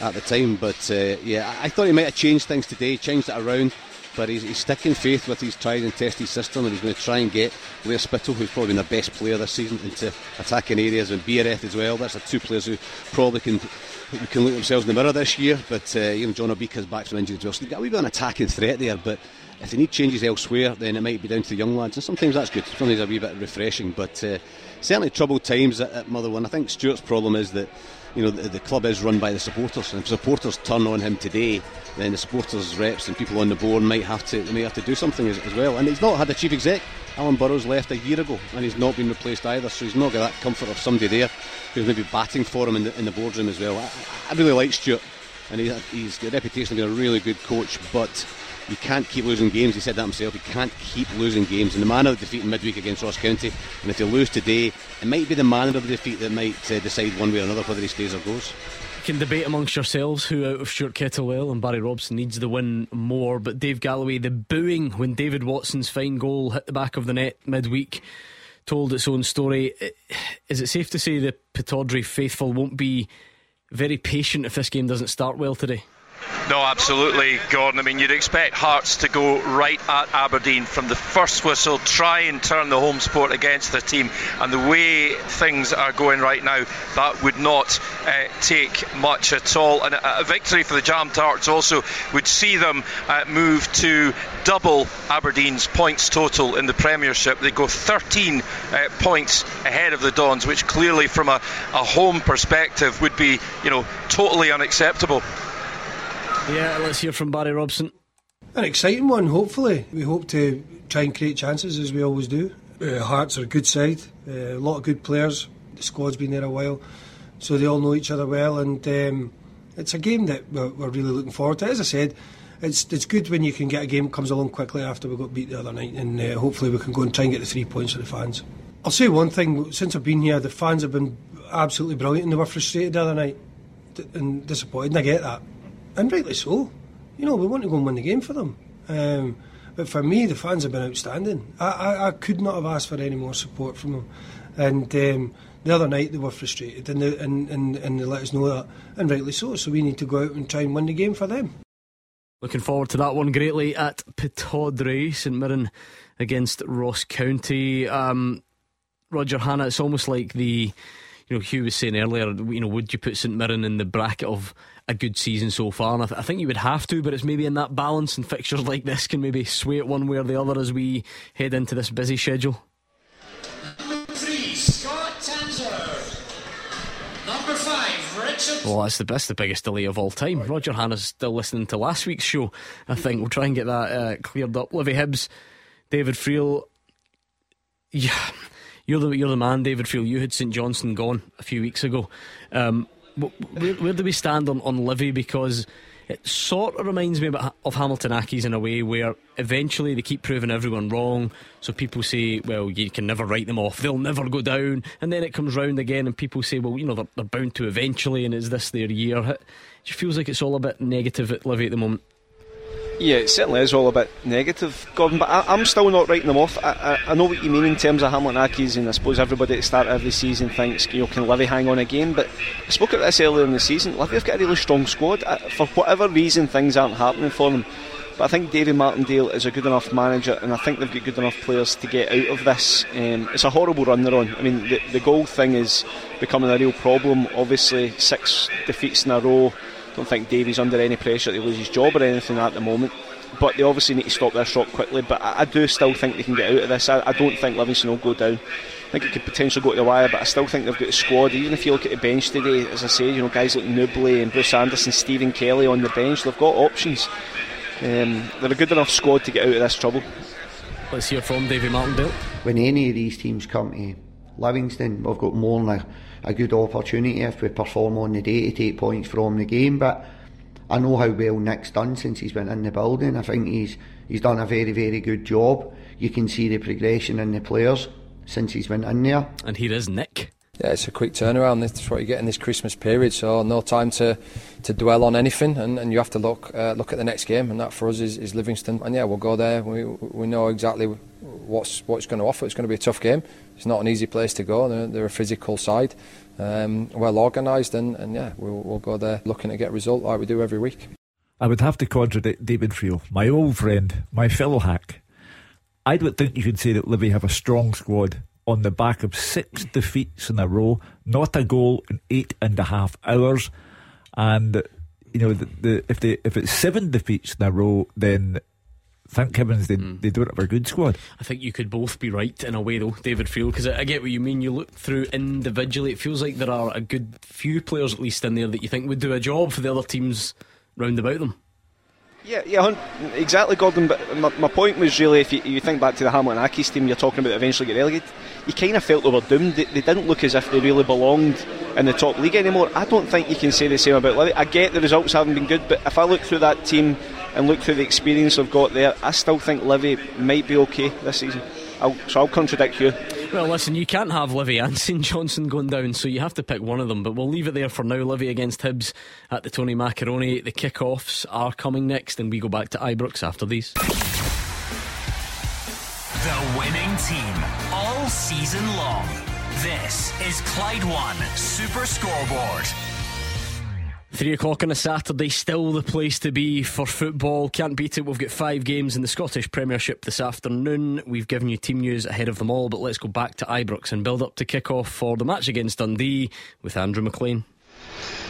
at the time, but uh, yeah, I, I thought he might have changed things today, changed it around but he's, he's, sticking faith with his tried and tested system and he's going to try and get Blair Spittal, who's probably been the best player this season, into attacking areas and Biereth as well. That's the two players who probably can can look themselves in the mirror this year. But uh, you know, John Obika's back from injury as well, so they've got a wee bit of an attacking threat there. But if they need changes elsewhere, then it might be down to the young lads, and sometimes that's good. Sometimes a wee bit refreshing, but uh, certainly troubled times at, at Motherwell. I think Stuart's problem is that you know the, the, club is run by the supporters, and if supporters turn on him today, then the supporters reps and people on the board might have to may have to do something as, as well. And he's not had a chief exec. Alan Burrows left a year ago, and he's not been replaced either, so he's not got that comfort of somebody there who's maybe batting for him in the, in the boardroom as well. I, I really like Stuart, and he, he's got a reputation of being a really good coach, but you can't keep losing games. He said that himself. You can't keep losing games. And the manner of the defeat in midweek against Ross County, and if they lose today, it might be the manner of the defeat that might uh, decide one way or another whether he stays or goes. You can debate amongst yourselves who out of Stuart Kettlewell and Barry Robson needs the win more, but Dave Galloway, the booing when David Watson's fine goal hit the back of the net midweek told its own story. Is it safe to say the Pittodrie faithful won't be very patient if this game doesn't start well today? No, absolutely, Gordon. I mean, you'd expect Hearts to go right at Aberdeen from the first whistle, try and turn the home sport against the team. And the way things are going right now, that would not uh, take much at all. And a, a, victory for the Jam Tarts also would see them uh, move to double Aberdeen's points total in the Premiership. They go 13 uh, points ahead of the Dons, which clearly, from a, a home perspective, would be, you know, totally unacceptable. Yeah, let's hear from Barry Robson. An exciting one, hopefully. We hope to try and create chances as we always do. Uh, Hearts are a good side, uh, a lot of good players. The squad's been there a while, so they all know each other well. And um, it's a game that we're, we're, really looking forward to. As I said, it's it's good when you can get a game that comes along quickly after we got beat the other night, and uh, hopefully we can go and try and get the three points for the fans. I'll say one thing: since I've been here, the fans have been absolutely brilliant, and they were frustrated the other night and disappointed. And I get that and rightly so. You know, we want to go and win the game for them. Um, but for me, the fans have been outstanding. I, I, I, could not have asked for any more support from them. And um, the other night they were frustrated and they, and, and, and they let us know that, and rightly so. So we need to go out and try and win the game for them. Looking forward to that one greatly at Pittodrie, St Mirren against Ross County. Um, Roger Hannah, it's almost like the, you know, Hugh was saying earlier, you know, would you put St Mirren in the bracket of a good season so far. And I, th- I, think you would have to, but it's maybe in that balance, and fixtures like this can maybe sway it one way or the other as we head into this busy schedule. Three, Scott Tanser. Number five, Richard. Well, that's the best, the biggest delay of all time. Roger Hannah's still listening to last week's show. I think we'll try and get that uh, cleared up. Livy Hibs, David Friel. Yeah, you're the you're the man, David Friel. You had St Johnstone gone a few weeks ago. Um, where, where, do we stand on, on Livy? Because it sort of reminds me of Hamilton Accies in a way where eventually they keep proving everyone wrong. So people say, well, you can never write them off. They'll never go down. And then it comes round again and people say, well, you know, they're, they're bound to eventually and is this their year? It just feels like it's all a bit negative at Livy at the moment. Yeah, it certainly is all a bit negative, Gordon, but I, am still not writing them off. I, I, I, know what you mean in terms of Hamilton Accies, and I suppose everybody at the start of every season thinks, you know, can Livy hang on again? But I spoke about this earlier in the season. Livy have got a really strong squad. For whatever reason, things aren't happening for them. But I think Davy Martindale is a good enough manager, and I think they've got good enough players to get out of this. Um, it's a horrible run they're on. I mean, the, the goal thing is becoming a real problem. Obviously, six defeats in a row. Don't think Davy's under any pressure to lose his job or anything at the moment but they obviously need to stop this drop quickly. But I, I, do still think they can get out of this. I, I, don't think Livingston will go down. I think it could potentially go to the wire, but I still think they've got a squad. Even if you look at the bench today, as I said, you know guys like Nouble and Bruce Anderson, Stephen Kelly on the bench, they've got options. Um, they're a good enough squad to get out of this trouble. Let's hear from David Martindale. When any of these teams come to Livingston, we've got more than a, a good opportunity if we perform on the day to take points from the game, but I know how well Nick's done since he's been in the building. I think he's he's done a very very good job. You can see the progression in the players since he's been in there. And here is Nick. Yeah, it's a quick turnaround. That's what you get in this Christmas period. So no time to, to dwell on anything, and, and you have to look uh, look at the next game, and that for us is, is Livingston. And yeah, we'll go there. We we know exactly what's what's going to offer. It's going to be a tough game. It's not an easy place to go. They're, they're a physical side um, well organised, and, and yeah, we'll, we'll go there looking to get result like we do every week. I would have to contradict David Friel, my old friend, my fellow hack. I don't think you can say that Livy have a strong squad on the back of six defeats in a row, not a goal in eight and a half hours, and you know the, the if they if it's seven defeats in a row, then thank heavens they, mm. they do it have a good squad. I think you could both be right in a way, though, David Friel, because I, I, get what you mean. You look through individually, it feels like there are a good few players at least in there that you think would do a job for the other teams round about them. Yeah, yeah, exactly, Gordon. But my, my point was really, if you, you, think back to the Hamilton Accies team you're talking about eventually get relegated, you kind of felt they were doomed. They, they, didn't look as if they really belonged in the top league anymore. I don't think you can say the same about Livy. I get the results haven't been good, but if I look through that team and look through the experience they've got there, I still think Livy might be okay this season. I'll, so I'll contradict you. Well, listen, you can't have Livy and St Johnstone going down, so you have to pick one of them. But we'll leave it there for now. Livy against Hibs at the Tony Macaroni. The kick-offs are coming next, and we go back to Ibrox after these. The winning team all season long. This is Clyde One Super Scoreboard. Three o'clock on a Saturday, still the place to be for football. Can't beat it. We've got five games in the Scottish Premiership this afternoon. We've given you team news ahead of them all, but let's go back to Ibrox and build up to kick off for the match against Dundee with Andrew MacLean.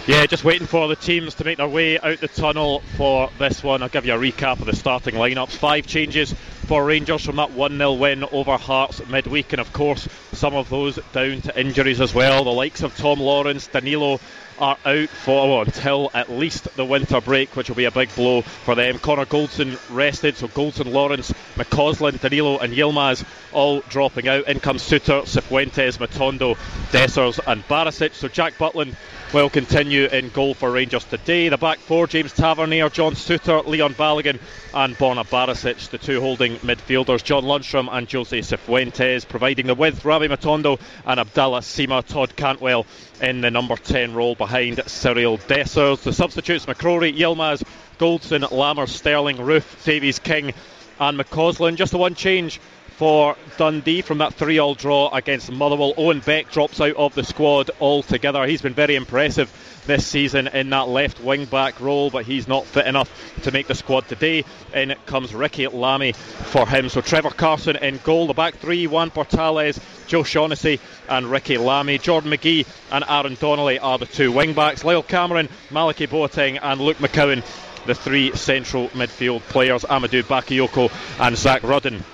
Yeah, just waiting for the teams to make their way out the tunnel for this one. I'll give you a recap of the starting lineups. Five changes for Rangers from that 1 0 win over Hearts midweek, and of course, some of those down to injuries as well. The likes of Tom Lawrence, Danilo, are out for well, until at least the winter break, which will be a big blow for them. Connor Goldson rested, so Goldson, Lawrence, McCausland, Danilo, and Yilmaz all dropping out. In comes Souttar, Cifuentes, Matondo, Dessers, and Barisic. So Jack Butland will continue in goal for Rangers today. The back four James Tavernier, John Souttar, Leon Balogun, and Borna Barisic, the two holding midfielders, John Lundstrom and Jose Cifuentes, providing the width, Rabbi Matondo and Abdallah Sima, Todd Cantwell in the number 10 role behind Cyriel Dessers. The substitutes McCrorie, Yilmaz, Goldson, Lammers, Sterling, Roofe, Davies, King, and McCausland. Just the one change for Dundee from that 3 all draw against Motherwell. Owen Beck drops out of the squad altogether. He's been very impressive this season in that left wing back role, but he's not fit enough to make the squad today. In comes Ricki Lamie for him. So Trevor Carson in goal. The back three Juan Portales, Joe Shaughnessy, and Ricki Lamie. Jordan McGhee and Aaron Donnelly are the two wing backs. Lyall Cameron, Malachy Boateng, and Luke McCowan. The three central midfield players, Amadou Bakayoko and Zak Rudden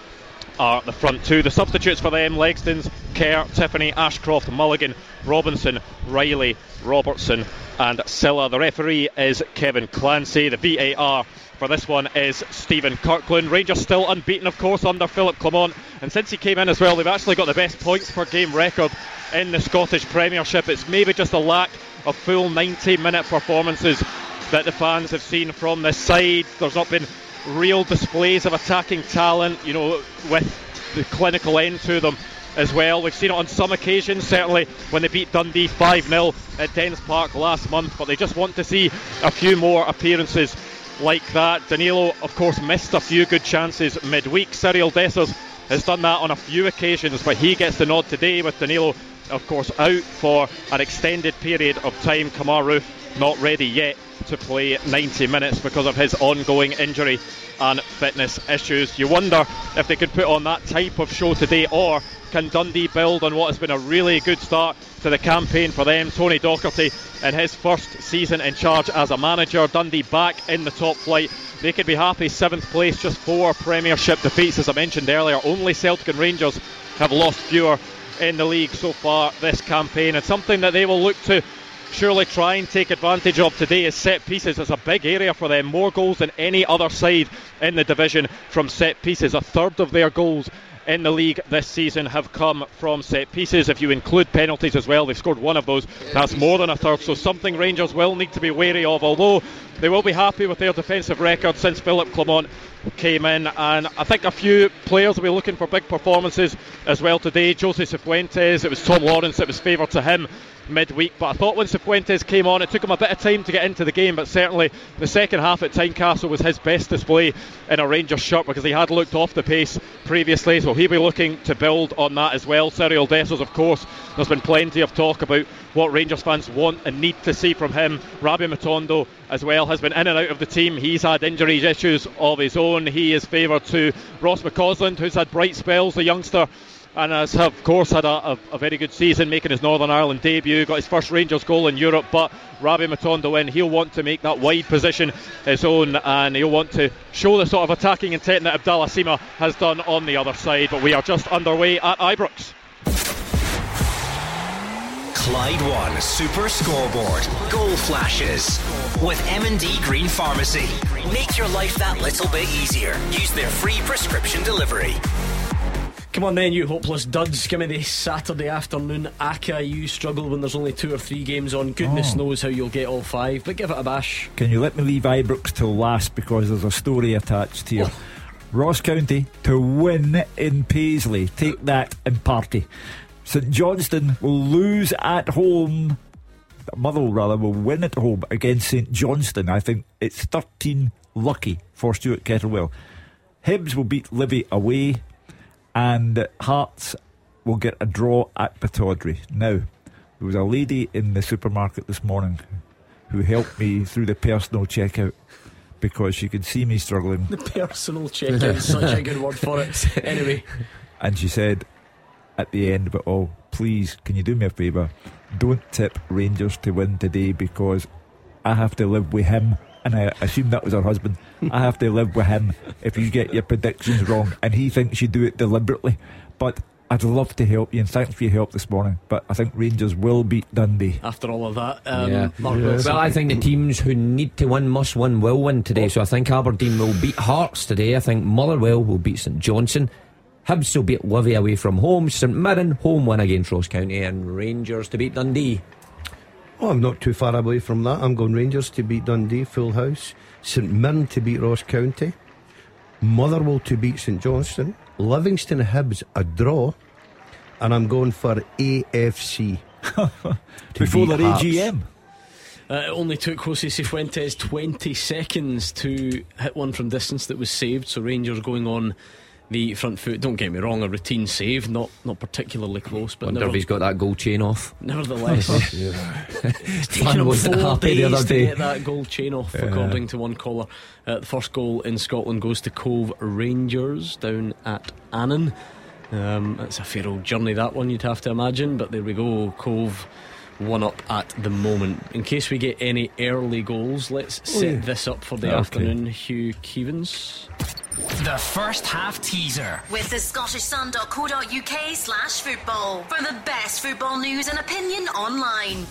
are the front two. The substitutes for them Legzdins, Kerr, Tiffoney, Ashcroft, Mulligan, Robinson, Riley, Robertson, and Sylla. The referee is Kevin Clancy. The VAR for this one is Stephen Kirkland. Rangers still unbeaten, of course, under Philippe Clement. And since he came in as well, they've actually got the best points per game record in the Scottish Premiership. It's maybe just a lack of full 90 minute performances that the fans have seen from this side. There's not been real displays of attacking talent, you know, with the clinical end to them as well. We've seen it on some occasions, certainly when they beat Dundee 5 0 at Dens Park last month, but they just want to see a few more appearances like that. Danilo, of course, missed a few good chances midweek. Cyriel Dessers has done that on a few occasions, but he gets the nod today with Danilo, of course, out for an extended period of time. Kamaru not ready yet to play 90 minutes because of his ongoing injury and fitness issues. You wonder if they could put on that type of show today, or can Dundee build on what has been a really good start to the campaign for them? Tony Docherty in his first season in charge as a manager, Dundee back in the top flight. They could be happy seventh place, just four Premiership defeats, as I mentioned earlier. Only Celtic and Rangers have lost fewer in the league so far this campaign, and something that they will look to surely try and take advantage of today is set pieces. It's a big area for them, more goals than any other side in the division from set pieces. A third of their goals in the league this season have come from set pieces. If you include penalties as well, they've scored one of those. That's more than a third. So something Rangers will need to be wary of. Although they will be happy with their defensive record since Philippe Clement came in, and I think a few players will be looking for big performances as well today. Jose Cifuentes, it was Tom Lawrence, it was favoured to him midweek. But I thought when Cifuentes came on, it took him a bit of time to get into the game. But certainly the second half at Tynecastle was his best display in a Rangers shirt because he had looked off the pace previously. So he'll be looking to build on that as well. Cyriel Dessers, of course, there's been plenty of talk about what Rangers fans want and need to see from him. Rabbi Matondo as well has been in and out of the team. He's had injury issues of his own. He is favoured to Ross McCausland, who's had bright spells, the youngster and has of course had a, a, a, very good season making his Northern Ireland debut got his first Rangers goal in Europe but Rabbi Matondo in he'll want to make that wide position his own and he'll want to show the sort of attacking intent that Abdallah Sima has done on the other side but we are just underway at Ibrox Clyde One Super Scoreboard. Goal flashes with M&D Green Pharmacy. Make your life that little bit easier. Use their free prescription delivery. Come on then, you hopeless duds. Give me the Saturday afternoon ACA. You struggle when there's only two or three games on. Goodness oh. knows how you'll get all five, but give it a bash. Can you let me leave Ibrox till last because there's a story attached here. Oh. Ross County to win in Paisley. Take that and party. St Johnstone will lose at home. Motherwell, rather, will win at home against St Johnstone. I think it's 13 lucky for Stuart Kettlewell. Hibs will beat Livy away, and Hearts will get a draw at Pittodrie. Now, there was a lady in the supermarket this morning who helped me through the personal checkout because she could see me struggling. The personal checkout is such a good word for it. Anyway. And she said, at the end, of it oh, please, can you do me a favour? Don't tip Rangers to win today because I have to live with him. And I assume that was her husband. I have to live with him if you get your predictions wrong. And he thinks you do it deliberately. But I'd love to help you, and thanks for your help this morning. But I think Rangers will beat Dundee. After all of that, um, yeah. Well, I think the teams who need to win must win will win today. So I think Aberdeen will beat Hearts today. I think Motherwell will beat St Johnstone. Hibs will beat Livy away from home. St Mirren home win against Ross County, and Rangers to beat Dundee. Oh, I'm not too far away from that. I'm going Rangers to beat Dundee, full house. St Mirren to beat Ross County. Motherwell to beat St Johnstone. Livingston Hibs a draw. And I'm going for AFC. Before their AGM. Uh, it only took Jose Cifuentes 20 seconds to hit one from distance that was saved, so Rangers going on the front foot. Don't get me wrong, a routine save, not not particularly close, but wonder if he's got that goal chain off. Nevertheless, it's taken him four days to get that goal chain off, yeah. according to one caller. Uh, the first goal in Scotland goes to Cove Rangers down at Annan. Um, it's a fair old journey that one, you'd have to imagine, but there we go, Cove one up at the moment. In case we get any early goals, let's set oh, yeah. this up for the okay. afternoon. Hugh Keevins. The first half teaser. With the Scottish scottishsun.co.uk slash football. For the best football news and opinion online.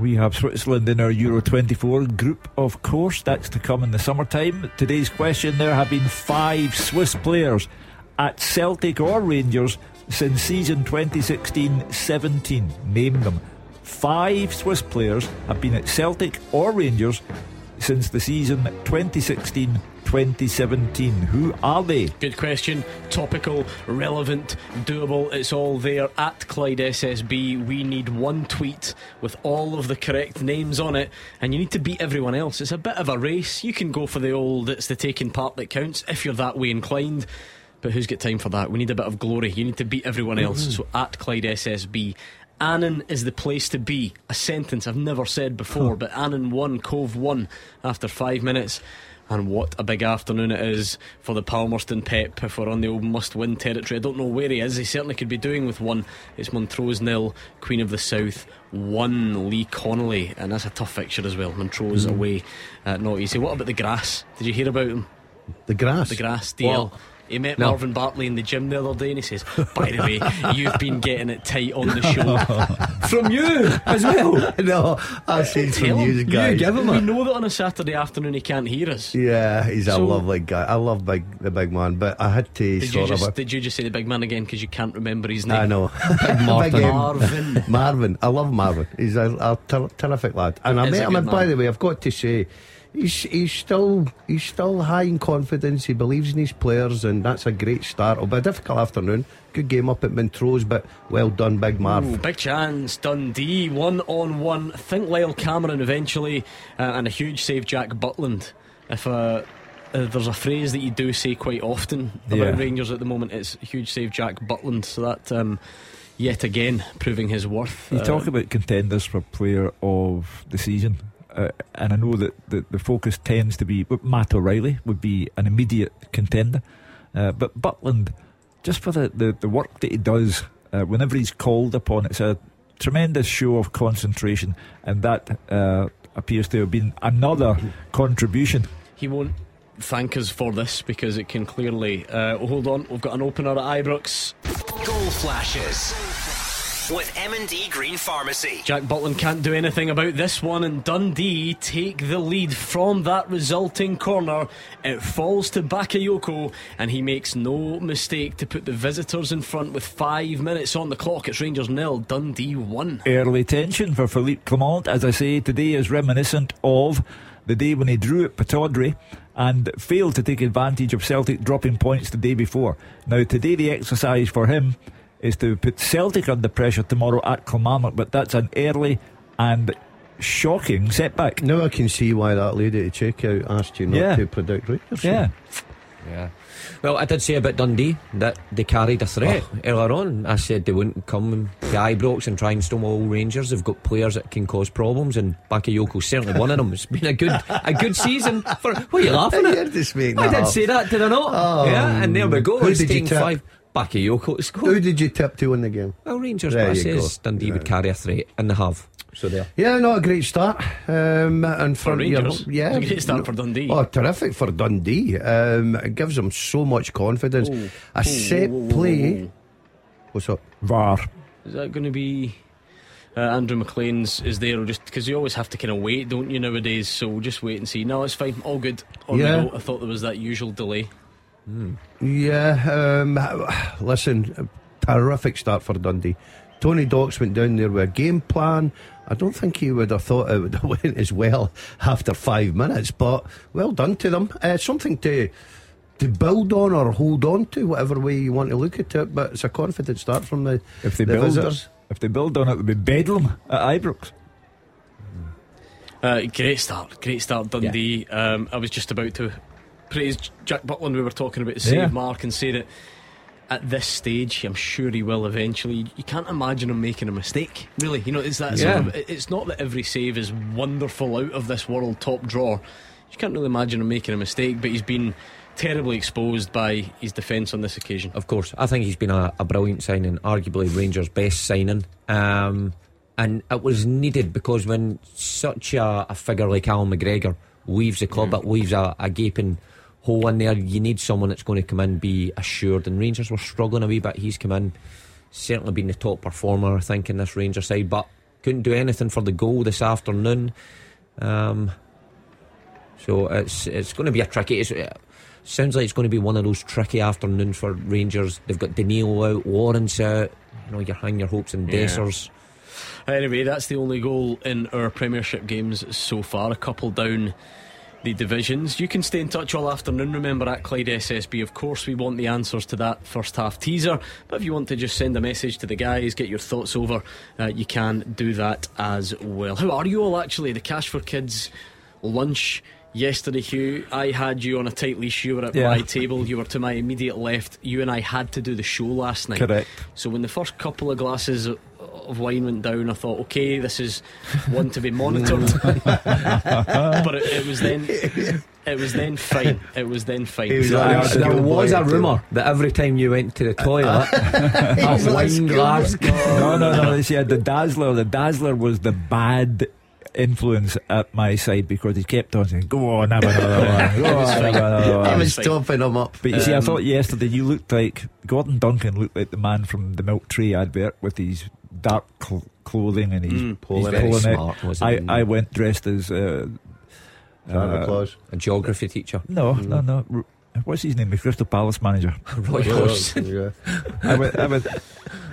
We have Switzerland in our Euro 24 group, of course. That's to come in the summertime. Today's question there have been five Swiss players at Celtic or Rangers since season 2016 17. Name them. Five Swiss players have been at Celtic or Rangers since the season 2016 2017. Who are they? Good question. Topical, relevant, doable. It's all there at Clyde SSB. We need one tweet with all of the correct names on it, and you need to beat everyone else. It's a bit of a race. You can go for the old, it's the taking part that counts if you're that way inclined. But who's got time for that? We need a bit of glory. You need to beat everyone else. Mm-hmm. So at Clyde SSB. Annan is the place to be. A sentence I've never said before, but Annan won, Cove won after five minutes. And what a big afternoon it is for the Palmerston Pep if we're on the old must win territory. I don't know where he is. He certainly could be doing with one. It's Montrose nil, Queen of the South one, Lee Connolly. And that's a tough fixture as well. Montrose Mm. away, uh, not easy. What about the grass? Did you hear about them? The grass? The grass, DL. What? He met No. Marvin Bartley in the gym the other day and he says, By the way, you've been getting it tight on the show. from you as well. no, I've seen Tell from you him. guys. We know that on a Saturday afternoon he can't hear us. Yeah, he's a lovely guy. I love big the big man, but I had to Did you, sort just, of. did you just say the big man again because you can't remember his name? I know. Marvin. Marvin. Marvin. I love Marvin. He's a, a ter- terrific lad. And I met him, good and by the way, I've got to say, he's he's still he's still high in confidence. He believes in his players, and that's a great start. It'll be a difficult afternoon. Good game up at Montrose, but well done, Big Marv. Ooh, big chance, Dundee, one on one. Think Lyall Cameron eventually, uh, and a huge save, Jack Butland. If uh, uh, there's a phrase that you do say quite often about Yeah. Rangers at the moment, it's huge save, Jack Butland. So that, um, yet again, proving his worth. You Uh, talk about contenders for player of the season, uh, and I know that the, the focus tends to be Matt O'Riley would be an immediate contender, uh, but Butland, just for the, the, the work that he does uh, whenever he's called upon, it's a tremendous show of concentration, and that uh, appears to have been another contribution. He won't thank us for this because it can clearly. Uh, hold on, we've got an opener at Ibrox. Goal flashes with M&D Green Pharmacy. Jack Butland can't do anything about this one, and Dundee take the lead from that resulting corner. It falls to Bakayoko, and he makes no mistake to put the visitors in front with five minutes on the clock. It's Rangers nil, Dundee one. Early tension for Philippe Clement, as I say, today is reminiscent of the day when he drew at Pittodrie and failed to take advantage of Celtic dropping points the day before. Now, today the exercise for him is to put Celtic under pressure tomorrow at Kilmarnock, but that's an early and shocking setback. Now I can see why that lady at checkout asked you not Yeah. to predict Rangers. Yeah. Yeah. Well, I did say about Dundee that they carried a threat oh. earlier on. I said they wouldn't come to Ibrox and try and stonewall Rangers. They've got players that can cause problems, and Bakayoko's certainly one of them. It's been a good a good season. For what are you laughing at? You're just making I did up. say that, did I not? Oh, yeah, and there we go. who did you taking tip? five. Bakayoko to score. Who did you tip to win the game? Well, Rangers, There but I you says go. Dundee would carry a threat, and they have. So there. Yeah, not a great start. Um, and For for your- Rangers? yeah, a great start for Dundee. Oh, terrific for Dundee. Um, it gives them so much confidence. Oh, a oh, set whoa, whoa, play. What's up? VAR. Is that going to be. Uh, Andrew MacLean's is there, or just because you always have to kind of wait, don't you, nowadays? So we'll just wait and see. No, it's fine, all good. On Yeah. the. I thought there was that usual delay. Yeah, um, listen, terrific start for Dundee. Tony Docks went down there with a game plan. I don't think he would have thought it would have went as well after five minutes, but well done to them. Uh, something to to build on or hold on to, whatever way you want to look at it. But it's a confident start from the, If they the build visitors. it, if they build on it, it'll be bedlam at Ibrox. Uh, great start, great start, Dundee. Um, I was just about to praise Jack Butland. We were talking about the save Yeah. mark and say that at this stage, I'm sure he will eventually. You can't imagine him making a mistake, really. You know, it's that Yeah. sort of. It's not that every save is wonderful out of this world top drawer. You can't really imagine him making a mistake, but he's been terribly exposed by his defence on this occasion. Of course, I think he's been a, a brilliant signing, arguably Rangers' best signing. Um, and it was needed because when such a, a figure like Allan McGregor weaves the club, it leaves a, a gaping hole in there. You need someone that's going to come in, be assured. And Rangers were struggling a wee bit. He's come in, certainly been the top performer, I think, in this Rangers side, but couldn't do anything for the goal this afternoon. Um, so it's it's going to be a tricky. It sounds like it's going to be one of those tricky afternoons for Rangers. They've got Danilo out, Lawrence out. You know, you're hanging your hopes in Yeah. Dessers. Anyway, that's the only goal in our Premiership games so far. A couple down the divisions. You can stay in touch all afternoon. Remember at Clyde SSB, of course, we want the answers to that first half teaser. But if you want to just send a message to the guys, get your thoughts over, uh, you can do that as well. How are you all actually? The Cash for Kids lunch yesterday, Hugh. I had you on a tight leash. You were at Yeah. my table. You were to my immediate left. You and I had to do the show last night. Correct. So when the first couple of glasses of of wine went down, I thought, okay, this is one to be monitored. but it, it was then, it was then fine. It was then fine. Was So- like, there Good was a rumour that every time you went to the toilet, a wine glass. no, no, no. She had the Dazzler. The Dazzler was the bad influence at my side because he kept on saying, "Go on, have another one. Go on, have another one." I was fine. topping him up. But you see, I Um, thought yesterday you looked like Gordon Duncan looked like the man from the Milk Tray advert with his dark cl- clothing and his Mm. pulling, He's very pulling it. smart, wasn't I, he? I went dressed as uh, Santa uh, Claus. A geography teacher. no, no, no. What's his name? The Crystal Palace manager. Roy Hodgson. Yeah. I went, I went,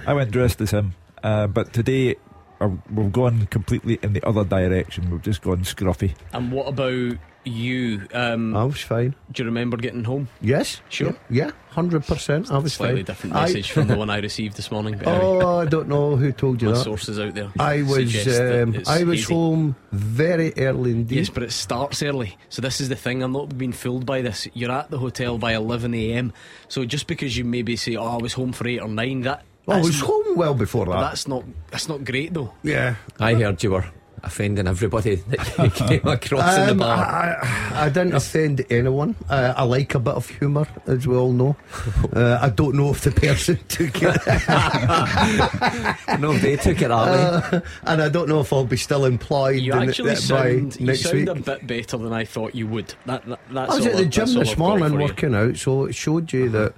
I went dressed as him. Uh, but today uh, we've gone completely in the other direction. We've just gone scruffy. And what about you? Um, I was fine. do you remember getting home? Yes. Sure. Yeah, hundred percent. I was Slightly fine. different I- message from the one I received this morning. But anyway, Oh, I don't know who told you my that. sources out there. I was suggest that um, it's I was hazy. home very early indeed. Yes, but it starts early. So this is the thing. I'm not being fooled by this. You're at the hotel by 11 a.m. So just because you maybe say, "Oh, I was home for eight or nine, that Oh, I was home well before that. That's not that's not great though. yeah. I heard you were offending everybody that you came across in the Um, bar. I, I didn't offend anyone. Uh, I like a bit of humour, as we all know. Uh, I don't know if the person took it, no, they took it that way. uh, and I don't know if I'll be still employed You in, actually uh, by sound you sound week. a bit better than I thought you would. That, that that's I was all at the gym this morning working out, so it showed you that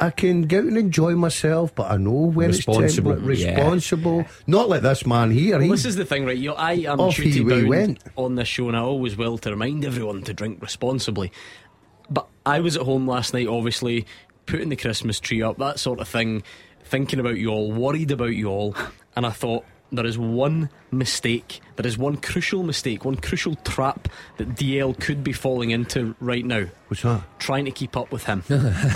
I can go out and enjoy myself, but I know when Responsible, it's temporary, yeah. responsible. Not like this man here. Well, he- this is the thing, right? You, I am Off he duty we bound went. on this show, and I always will to remind everyone to drink responsibly. But I was at home last night, obviously putting the Christmas tree up, that sort of thing, thinking about you all, worried about you all, and I thought there is one mistake, there is one crucial mistake, one crucial trap that DL could be falling into right now. What's that? Trying to keep up with him.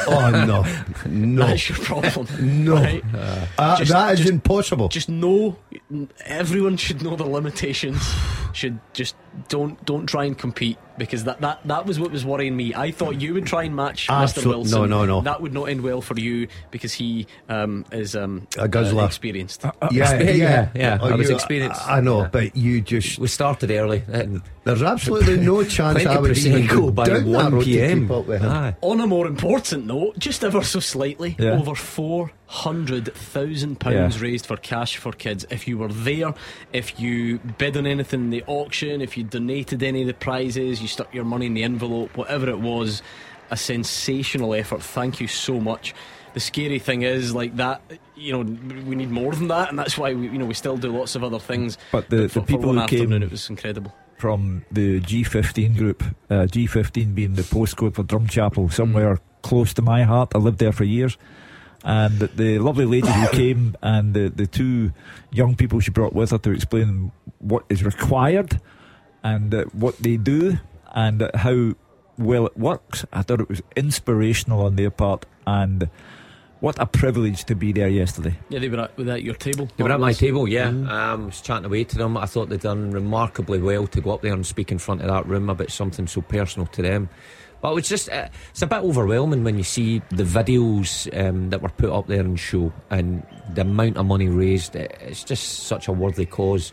Oh no, no, That's your problem. no. right? Uh, Just- that is just- impossible. Just know, everyone should know the limitations. should just don't don't try and compete because that, that, that was what was worrying me. I thought you would try and match Mr. Wilson. no, no, no. That would not end well for you because he um, is um, A guzzler. uh, experienced. yeah, Yeah, yeah, yeah, Oh, I was you- experienced. I, I know, Yeah. but you just. We started early. There's absolutely no chance plenty I would even go by 1 road to p.m. keep up with him. Aye. On a more important note, just ever so slightly, Yeah. over four hundred thousand pounds Yeah. raised for cash for kids. If you were there, if you bid on anything in the auction, if you donated any of the prizes, you stuck your money in the envelope, whatever it was, a sensational effort. Thank you so much. The scary thing is, like that, you know, we need more than that, and that's why we, you know, we still do lots of other things. But the- for, the people for who came- it was incredible. From the G15 group. Uh, G15 being the postcode for Drumchapel, somewhere close to my heart. I lived there for years. And the lovely lady who came and the, the two young people she brought with her to explain what is required and uh, what they do and uh, how well it works. I thought it was inspirational on their part and what a privilege to be there yesterday. Yeah, they were at, were they at your table. They were at my Marvellous. table, yeah. Um, was chatting away to them. I thought they'd done remarkably well to go up there and speak in front of that room about something so personal to them. But it was just, uh, it's a bit overwhelming when you see the videos um, that were put up there and show and the amount of money raised. It's just such a worthy cause.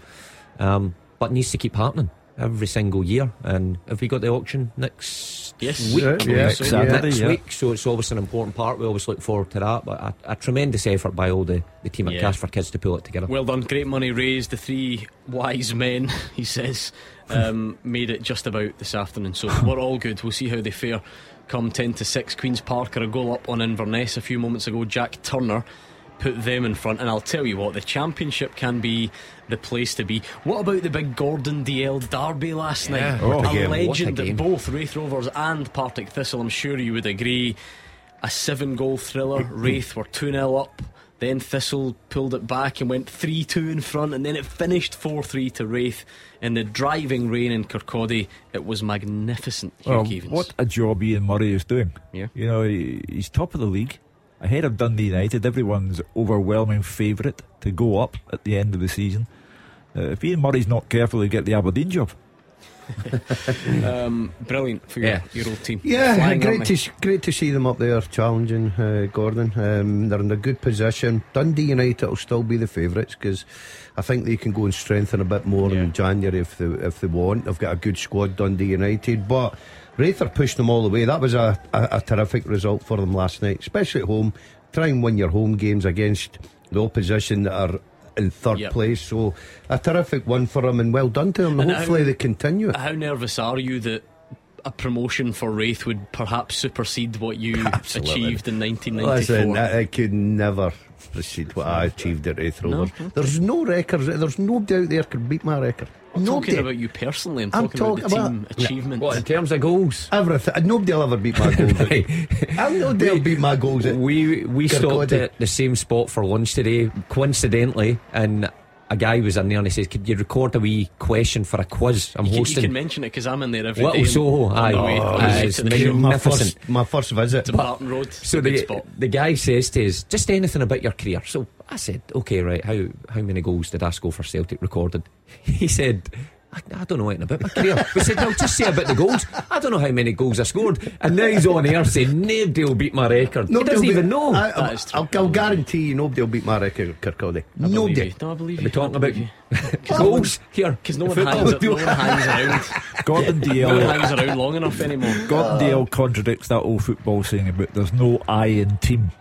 Um, but needs to keep happening every single year. And have we got the auction next Yes. week? Yeah, yeah, So Saturday, next yeah. week. So it's always an important part. We always look forward to that. But a, a tremendous effort by all the, the team at Yeah. Cash for Kids to pull it together. Well done, great money raised. The three wise men, he says, um, made it just about this afternoon. So we're all good. We'll see how they fare come 10 to 6. Queen's Park are a goal up on Inverness a few moments ago. Jack Turner put them in front. And I'll tell you what, the championship can be the place to be. What about the big Gordon DL derby last Yeah. night? Oh, a game. legend a that both Raith Rovers and Partick Thistle, I'm sure you would agree. A seven goal thriller. Mm-hmm. Raith were 2 0 up. Then Thistle pulled it back and went 3 2 in front, and then it finished 4 3 to Raith. In the driving rain in Kirkcaldy, it was magnificent. Hugh Well, what a job Ian Murray is doing. Yeah. You know, he, he's top of the league, ahead of Dundee United, everyone's overwhelming favourite to go up at the end of the season. Uh, if Ian Murray's not careful, he'll get the Aberdeen job. um, brilliant for your, Yeah. your old team. Yeah, great to they? great to see them up there challenging uh, Gordon. Um, they're in a good position. Dundee United will still be the favourites because I think they can go and strengthen a bit more in January if they if they want. They've got a good squad, Dundee United, but. Raith are pushing them all the way. That was a, a, a terrific result for them last night, especially at home. Try and win your home games against the opposition that are in third Yep. place. So a terrific one for them, and well done to them. And Hopefully how- they continue. How nervous are you that a promotion for Raith would perhaps supersede what you Absolutely. achieved in 1994? Listen, I, could never precede what I achieved at Raith No, Rovers. okay. There's no records. There's nobody out there could beat my record. I'm nobody. talking about you personally. I'm, I'm talking about the talking team about- achievements. What in terms of goals? Everything. Nobody will ever beat my goals. I'll nobody will beat my goals. At We we stopped at the same spot for lunch today, coincidentally, and a guy was in there and he says, "Could you record a wee question for a quiz I'm you, can, you can mention it because I'm in there every day. Little and Soho, aye. Oh, on it's to the show. my magnificent. first, my first visit. to Barton Road. So the, the guy says to us, just anything about your career. So I said, okay, right, how, how many goals did I score for Celtic recorded? He said, I, I don't know anything about my career. We said, no, just say about the goals. I don't know how many goals I scored. And now he's on air saying, nobody will beat my record. he Nobody doesn't even beat- know. I, I'll, I'll, I'll guarantee you nobody will beat my record at Kirkcaldy. Nobody. you. No, I believe Are you. we talking about believe goals here? Because no one Football. hangs, no one hangs around. Gordon No one Dalziel. hangs around long enough anymore. Gordon Dalziel contradicts that old football saying about there's no I in team.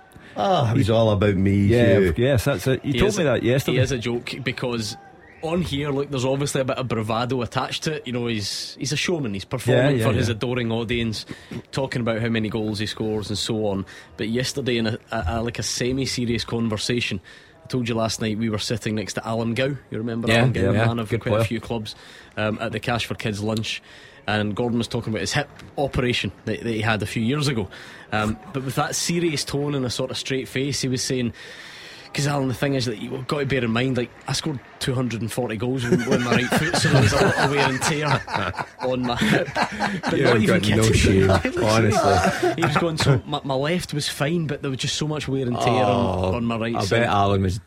Ah, it was all about me. Yeah, Hugh. yes, that's it. You He told is- me that yesterday. He is a joke because on here, look, there's obviously a bit of bravado attached to it. You know, he's he's a showman. He's performing Yeah, yeah, for his adoring audience, talking about how many goals he scores and so on. But yesterday, in a, a, a- like a semi-serious conversation, I told you last night we were sitting next to Alan Gow. You remember Yeah, Alan Gow, yeah, man of good quite a few clubs, um, at the Cash for Kids lunch. And Gordon was talking about his hip operation that, that he had a few years ago. Um, but with that serious tone and a sort of straight face, he was saying, because Alan, the thing is that you've got to bear in mind, like I scored 240 goals with, with my right foot, so there was a lot of wear and tear on my hip. But You not even got no kidding. shame, honestly. he was going. So my, my left was fine, but there was just so much wear and tear on, on my right Oh, I side. bet Alan was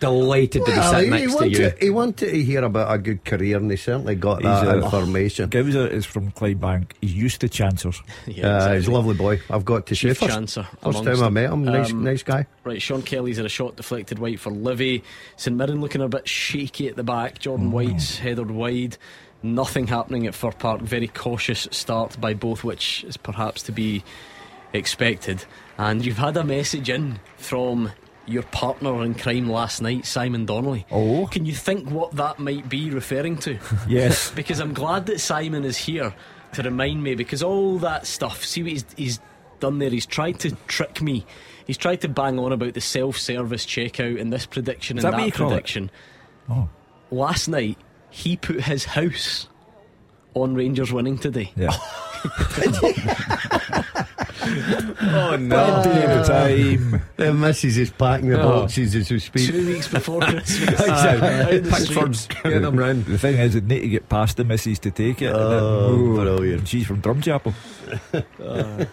delighted to be Well, sitting he, he next to you. wanted, he wanted to hear about a good career, and he certainly got He's that a- information. Gowser is from Clydebank. He's used to chancers. Yeah, Uh, exactly. he's a lovely boy. I've got to say, first, Chancer first time I met him, nice, Um, nice guy. Right, Sean Kelly's had a shot deflected wide for Livy. St Mirren looking a bit shaky at the back. Jordan Mm. White's headed wide. Nothing happening at Fir Park. Very cautious start by both, which is perhaps to be expected. And you've had a message in from your partner in crime last night, Simon Donnelly. Oh. Can you think what that might be referring to? Yes. because I'm glad that Simon is here to remind me because all that stuff, see what he's, he's done there, he's tried to trick me. He's tried to bang on about the self service checkout and this prediction Is and that that you call it? prediction. Oh. Last night, he put his house on Rangers winning today. Yeah. oh no! Plenty of uh, time. The missus is packing the Oh. boxes as we speak. Two weeks before Christmas. Aye. Uh, Out the. Pickford's getting them round. The thing is, they need to get past the missus to take it. Oh, Ooh, brilliant. She's from Drumchapel.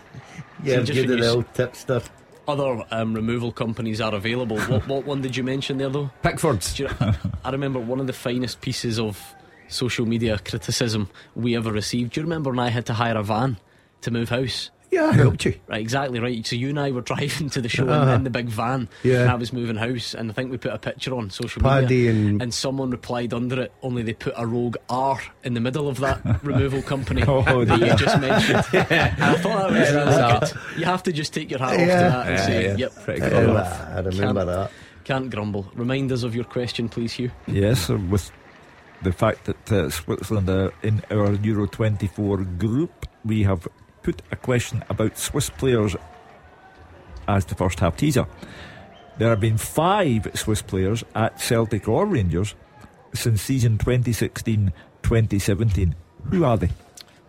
Yeah, just give when it the s- old tipster. Other um, removal companies are available. What, what one did you mention there, though? Pickford's. You know, I remember one of the finest pieces of social media criticism we ever received. Do you remember when I had to hire a van to move house? Yeah, I helped you. Right, exactly right. So you and I were driving to the show in, Uh-huh. in the big van, Yeah. and I was moving house, and I think we put a picture on social Paddy media, and- someone replied under it. Only they put a rogue R in the middle of that removal company Oh, that dear. you just mentioned. And I thought that was Yeah, really that's good. You have to just take your hat off to that and Yeah, say, yeah. "Yep, Pretty fair clever. enough." I remember Can't- that. Can't grumble. Remind us of your question, please, Hugh. Yes, with the fact that uh, Switzerland are in our Euro 24 group, we have put a question about Swiss players as the first half teaser. There have been five Swiss players at Celtic or Rangers since season 2016 2017. Who are they?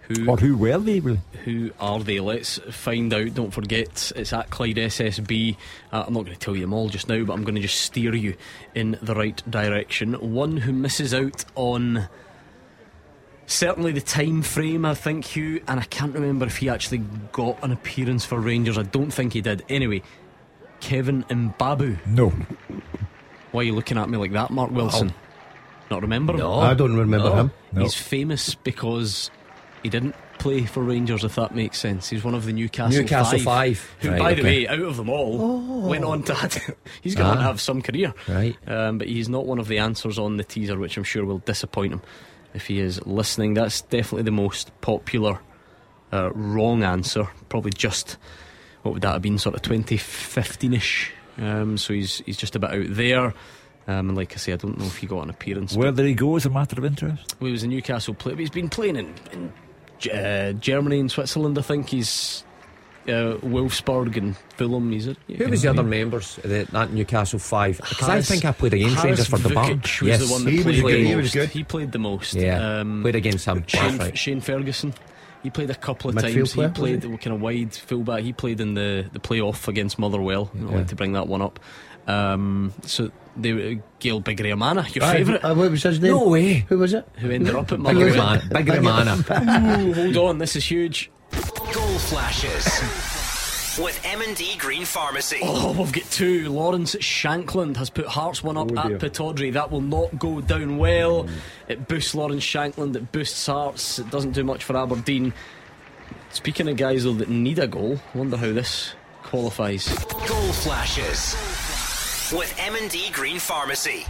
Who Or who were they, really? Who are they? Let's find out. Don't forget, it's at Clyde SSB. Uh, I'm not going to tell you them all just now, but I'm going to just steer you in the right direction. One who misses out on certainly the time frame, I think, Hugh, and I can't remember if he actually got an appearance for Rangers. I don't think he did. Anyway, Kevin Mbabu. No. Why are you looking at me like that, Mark Wilson? Not remember him? No. I don't remember him. No. He's famous because he didn't play for Rangers, if that makes sense. He's one of the Newcastle, Newcastle Five. Five. Who, Right, by the way, out of them all, Oh. went on to have, he's going Ah. to have some career. Right. Um, but he's not one of the answers on the teaser, which I'm sure will disappoint him if he is listening. That's definitely the most popular uh, wrong answer. Probably just what would that have been, sort of 2015 ish. Um, so he's he's just about out there. Um, and like I say, I don't know if he got an appearance. Where did he go as a matter of interest? well, he was a Newcastle player. But he's been playing in, in uh, Germany and Switzerland. I think he's uh, Wolfsburg and Fulham. He's a, Who was the other members of the, that Newcastle five? Because I think I played against Harris Rangers for the bar. Vuckic was the one that he played was the good. most. He played the most. Yeah, Um, played against him. Shane, right. Shane Ferguson. He played a couple of Midfield times. player, he was played he? kind of wide fullback. He played in the, the playoff against Motherwell. I like to bring that one up. Um, so they were Gael Bigirimana, your Aye, favourite. uh, what was his name? No way. Who was it? Who ended up at Big Motherwell. Romana. Big Romana. Ooh, hold on, this is huge. Goal flashes with M&D Green Pharmacy. Oh, we've got two. Lawrence Shankland has put Hearts one up Oh, at dear. Pittodrie. That will not go down well. It boosts Lawrence Shankland, it boosts Hearts, it doesn't do much for Aberdeen. Speaking of guys though that need a goal, wonder how this qualifies. Goal flashes with M&D Green Pharmacy.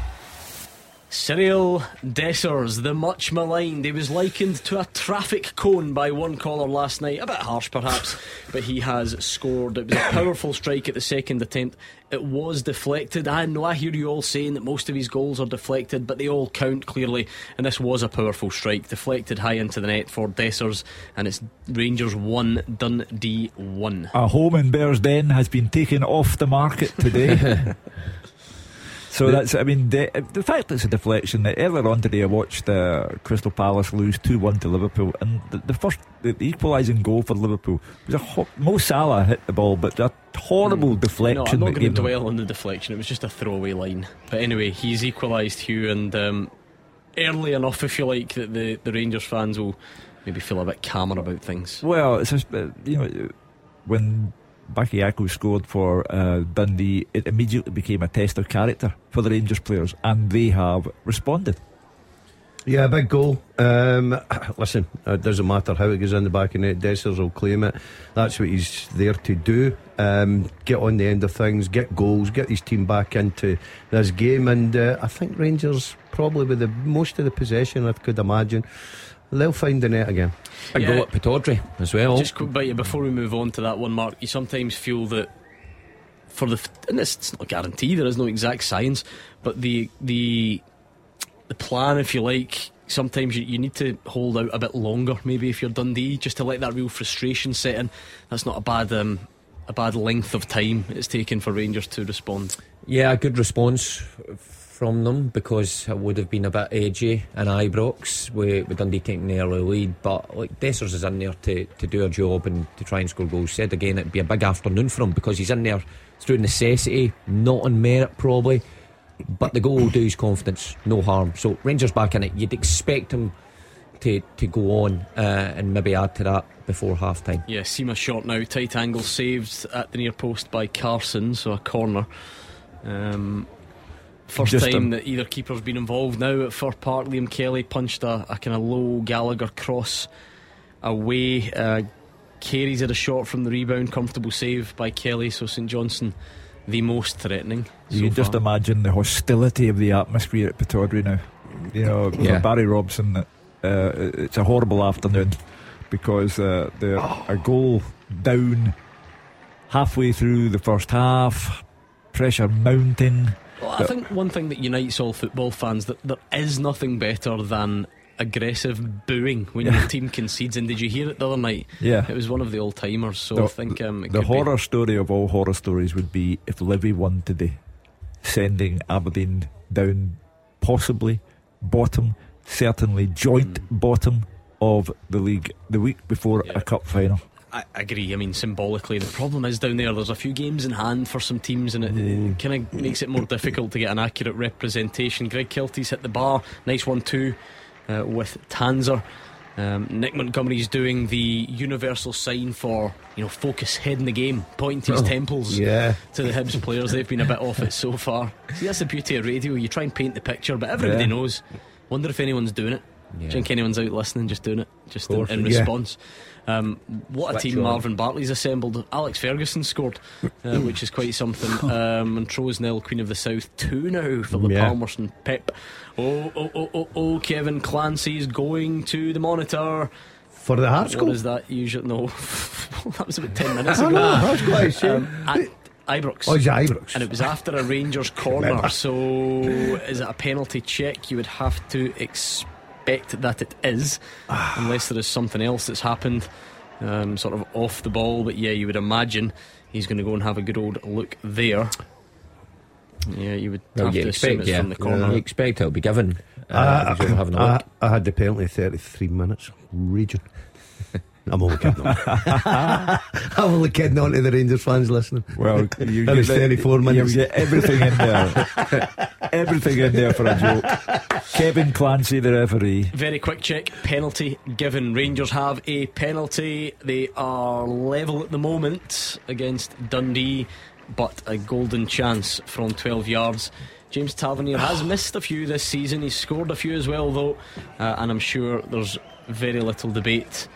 Cyriel Dessers, the much maligned. He was likened to a traffic cone by one caller last night. A bit harsh, perhaps, but he has scored. It was a powerful strike at the second attempt. It was deflected. I know I hear you all saying that most of his goals are deflected, but they all count clearly. And this was a powerful strike, deflected high into the net for Dessers, and it's Rangers 1, Dundee 1. A home in Bearsden has been taken off the market today. so that's, I mean, the, the fact it's a deflection. that Earlier on today, I watched uh, Crystal Palace lose 2 1 to Liverpool, and the, the first, the, the equalising goal for Liverpool was a ho- Mo Salah hit the ball, but a horrible deflection. No, I'm not going to dwell on the deflection. It was just a throwaway line. But anyway, he's equalised Hugh, and um, early enough, if you like, that the, the Rangers fans will maybe feel a bit calmer about things. Well, it's just, uh, you know, when Bakayoko scored for uh, Dundee, it immediately became a test of character for the Rangers players, and they have responded. Yeah, big goal. Um, listen, it doesn't matter how it goes in the back of net. Dessers will claim it. That's what he's there to do. Um, get on the end of things, get goals, get his team back into this game. And uh, I think Rangers probably with the most of the possession, I could imagine, they'll find the net again. Big Yeah. goal at Pittodrie as well. Just quick bite before we move on to that one, Mark. You sometimes feel that for the f- and this it's not a guarantee. There is no exact science, but the the the plan, if you like, sometimes you, you need to hold out a bit longer. Maybe if you're Dundee, just to let that real frustration set in. That's not a bad um, a bad length of time it's taken for Rangers to respond. Yeah, a good response from them because it would have been a bit edgy and Ibrox with, with Dundee taking the early lead. But like Dessers is in there to, to do a job and to try and score goals. Said again, it'd be a big afternoon for him because he's in there through necessity, not on merit probably. But the goal will do his confidence, no harm. So Rangers back in it. You'd expect him to to go on uh, and maybe add to that before half time. Yeah, Sima shot now, tight angle saved at the near post by Carson, so a corner. Um, first Just time a- that either keeper's been involved now at Fir Park. Liam Kelly punched a, a kind of low Gallagher cross away. Uh, Carey's had a shot from the rebound, comfortable save by Kelly. So St Johnstone, the most threatening. You so can just far. imagine the hostility of the atmosphere at Pittodrie now. You know, Yeah. Barry Robson, uh, it's a horrible afternoon because uh, they're a goal down halfway through the first half, pressure mounting. Well, I think one thing that unites all football fans that there is nothing better than aggressive booing when your team concedes. And did you hear it the other night? Yeah. it was one of the old timers. So The- I think um, the could be- horror story of all horror stories would be if Livy won today, sending Aberdeen down possibly bottom, certainly joint Hmm. bottom of the league the week before a cup final. I agree. I mean, symbolically, the problem is down there. There's a few games in hand for some teams, and it, it kind of makes it more difficult to get an accurate representation. Greg Kiltie's hit the bar, nice one too, uh, with Tanzer. Um, Nick Montgomery's doing the universal sign for you know focus head in the game, pointing to his Oh, temples yeah. to the Hibs players. They've been a bit off it so far. See, that's the beauty of radio. You try and paint the picture, but everybody Yeah. knows. Wonder if anyone's doing it. Do you think anyone's out listening, just doing it, just in, in Yeah. Um, what a team on. Marvin Bartley's assembled. Alex Ferguson scored, uh, which is quite something. Um, Montrose nil, Queen of the South two now for the Yeah. Palmerston Pep. Oh, oh, oh, oh, oh! Kevin Clancy's going to the monitor. For the Hearts What goal? is that usual? No, that was about ten minutes I ago. know, I to say. Um, at Ibrox. Oh, it's Ibrox. And it was after a Rangers corner. So is it a penalty check? You would have to expect that it is, unless there is something else that's happened, um, sort of off the ball. But yeah, you would imagine he's going to go and have a good old look there. Yeah, you would Well, have you to assume expect, it's yeah, from the corner. you expect it'll be given. Uh, I, if you're having a I, look. I had the penalty 33 minutes. Region. I'm only kidding. on. I'm only kidding on to the Rangers fans listening. Well, you, that was you- 34 you minutes. get everything in there. everything in there for a joke. Kevin Clancy, the referee. Very quick check. Penalty given. Rangers have a penalty. They are level at the moment against Dundee, but a golden chance from 12 yards. James Tavernier has missed a few this season. He's scored a few as well, though, uh, and I'm sure there's very little debate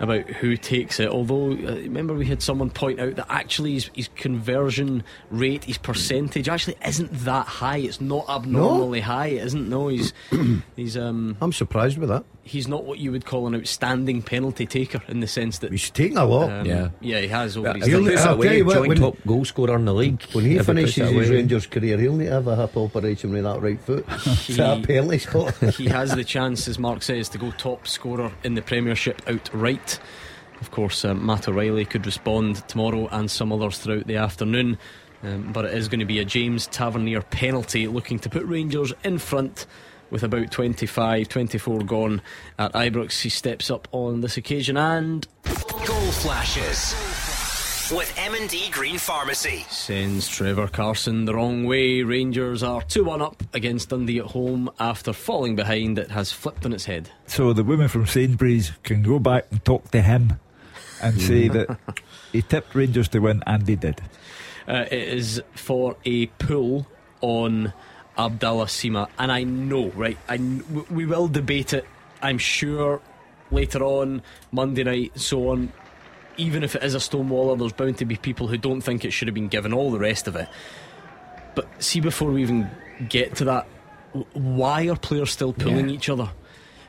about who takes it. Although, uh, remember, we had someone point out that actually his, his conversion rate, his percentage, actually isn't that high. It's not abnormally high. It isn't. No, he's he's um. I'm surprised with that. He's not what you would call an outstanding penalty taker in the sense that he's taken a lot. Um, Yeah. yeah, he has over Well, his he'll time. puts it I'll tell you what, joint when- top goal scorer in the league. When he finishes his. Rangers career, he'll need to have a hip operation with that right foot. He- that penalty spot. he has the chance, as Mark says, to go top scorer in the Premiership outright. Of course, um, Matt O'Riley could respond tomorrow and some others throughout the afternoon. Um, but it is going to be a James Tavernier penalty looking to put Rangers in front with about 25, 24 gone at Ibrox. He steps up on this occasion and Goal flashes with M&D Green Pharmacy. sends Trevor Carson the wrong way. Rangers are 2 1 up against Dundee at home after falling behind. It has flipped on its head. So the women from Sainsbury's can go back and talk to him and say that he tipped Rangers to win, and they did. Uh, it is for a pull on Abdallah Sima, and I know, right? I kn- we will debate it. I'm sure later on Monday night, and so on. Even if it is a stonewaller, there's bound to be people who don't think it should have been given. All the rest of it, but see, before we even get to that, why are players still pulling Yeah. each other?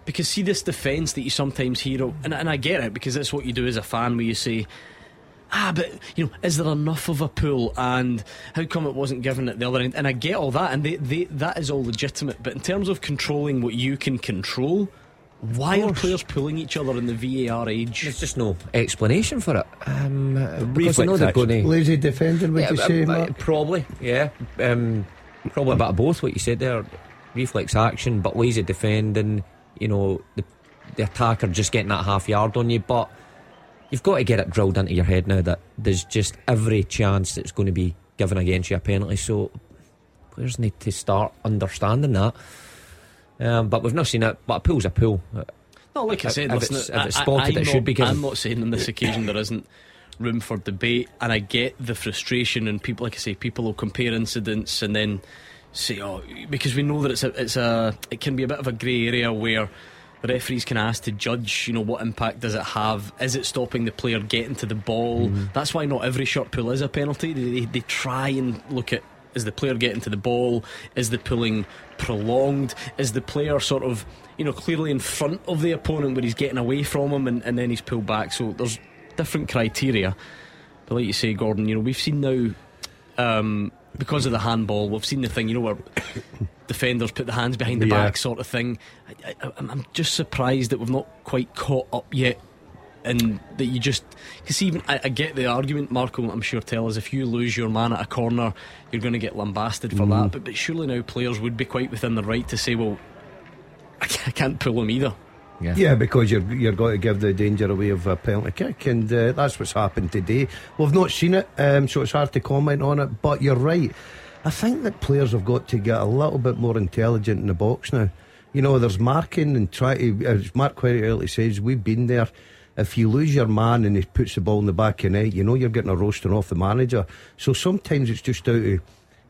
Because see this defence that you sometimes hear, and, and I get it because that's what you do as a fan, where you say, ah, but you know, is there enough of a pool, and how come it wasn't given at the other end? And I get all that, and they, they, that is all legitimate. But in terms of controlling what you can control, why are players pulling each other in the VAR age? There's just no explanation for it. Um, because reflex I know they're action. going to. Lazy defending, would Yeah, you but- say, but Mark? Probably, yeah. Um, probably a bit of both. What you said there, reflex action, but lazy defending. You know, the the attacker just getting that half yard on you, but you've got to get it drilled into your head now that there's just every chance that it's going to be given against you a penalty. So players need to start understanding that. Um, but we've not seen it. But a pool's a pool. No, like I said, if listen, it's- if it's I- I- spotted, I'm it not- should be given. I'm not saying on this occasion there isn't room for debate, and I get the frustration, and people, like I say, people will compare incidents and then say, "Oh," because we know that it's a, it's a, it can be a bit of a grey area where referees can ask to judge, you know, what impact does it have? Is it stopping the player getting to the ball? That's why not every short pull is a penalty. They, they, try and look at is the player getting to the ball? Is the pulling prolonged? Is the player sort of, you know, clearly in front of the opponent where he's getting away from him and, and then he's pulled back? So there's different criteria. But like you say, Gordon, you know, we've seen now, um, because of the handball, we've seen the thing, you know, where defenders put the hands behind the Yeah. back sort of thing. I, I, I'm I'm just surprised that we've not quite caught up yet. And that you just because even I, I get the argument, Marco. I'm sure tell us if you lose your man at a corner, you're going to get lambasted for that. But but surely now players would be quite within their right to say, well, I I can't pull him either. Yeah. Yeah, because you're you're going to give the danger away of a penalty kick, and uh, that's what's happened today. We've not seen it, um, so it's hard to comment on it. But you're right. I think that players have got to get a little bit more intelligent in the box now. You know, there's marking and try to, as Mark quite rightly says, we've been there. If you lose your man and he puts the ball in the back of the net, you know you're getting a roasting off the manager. So sometimes it's just out of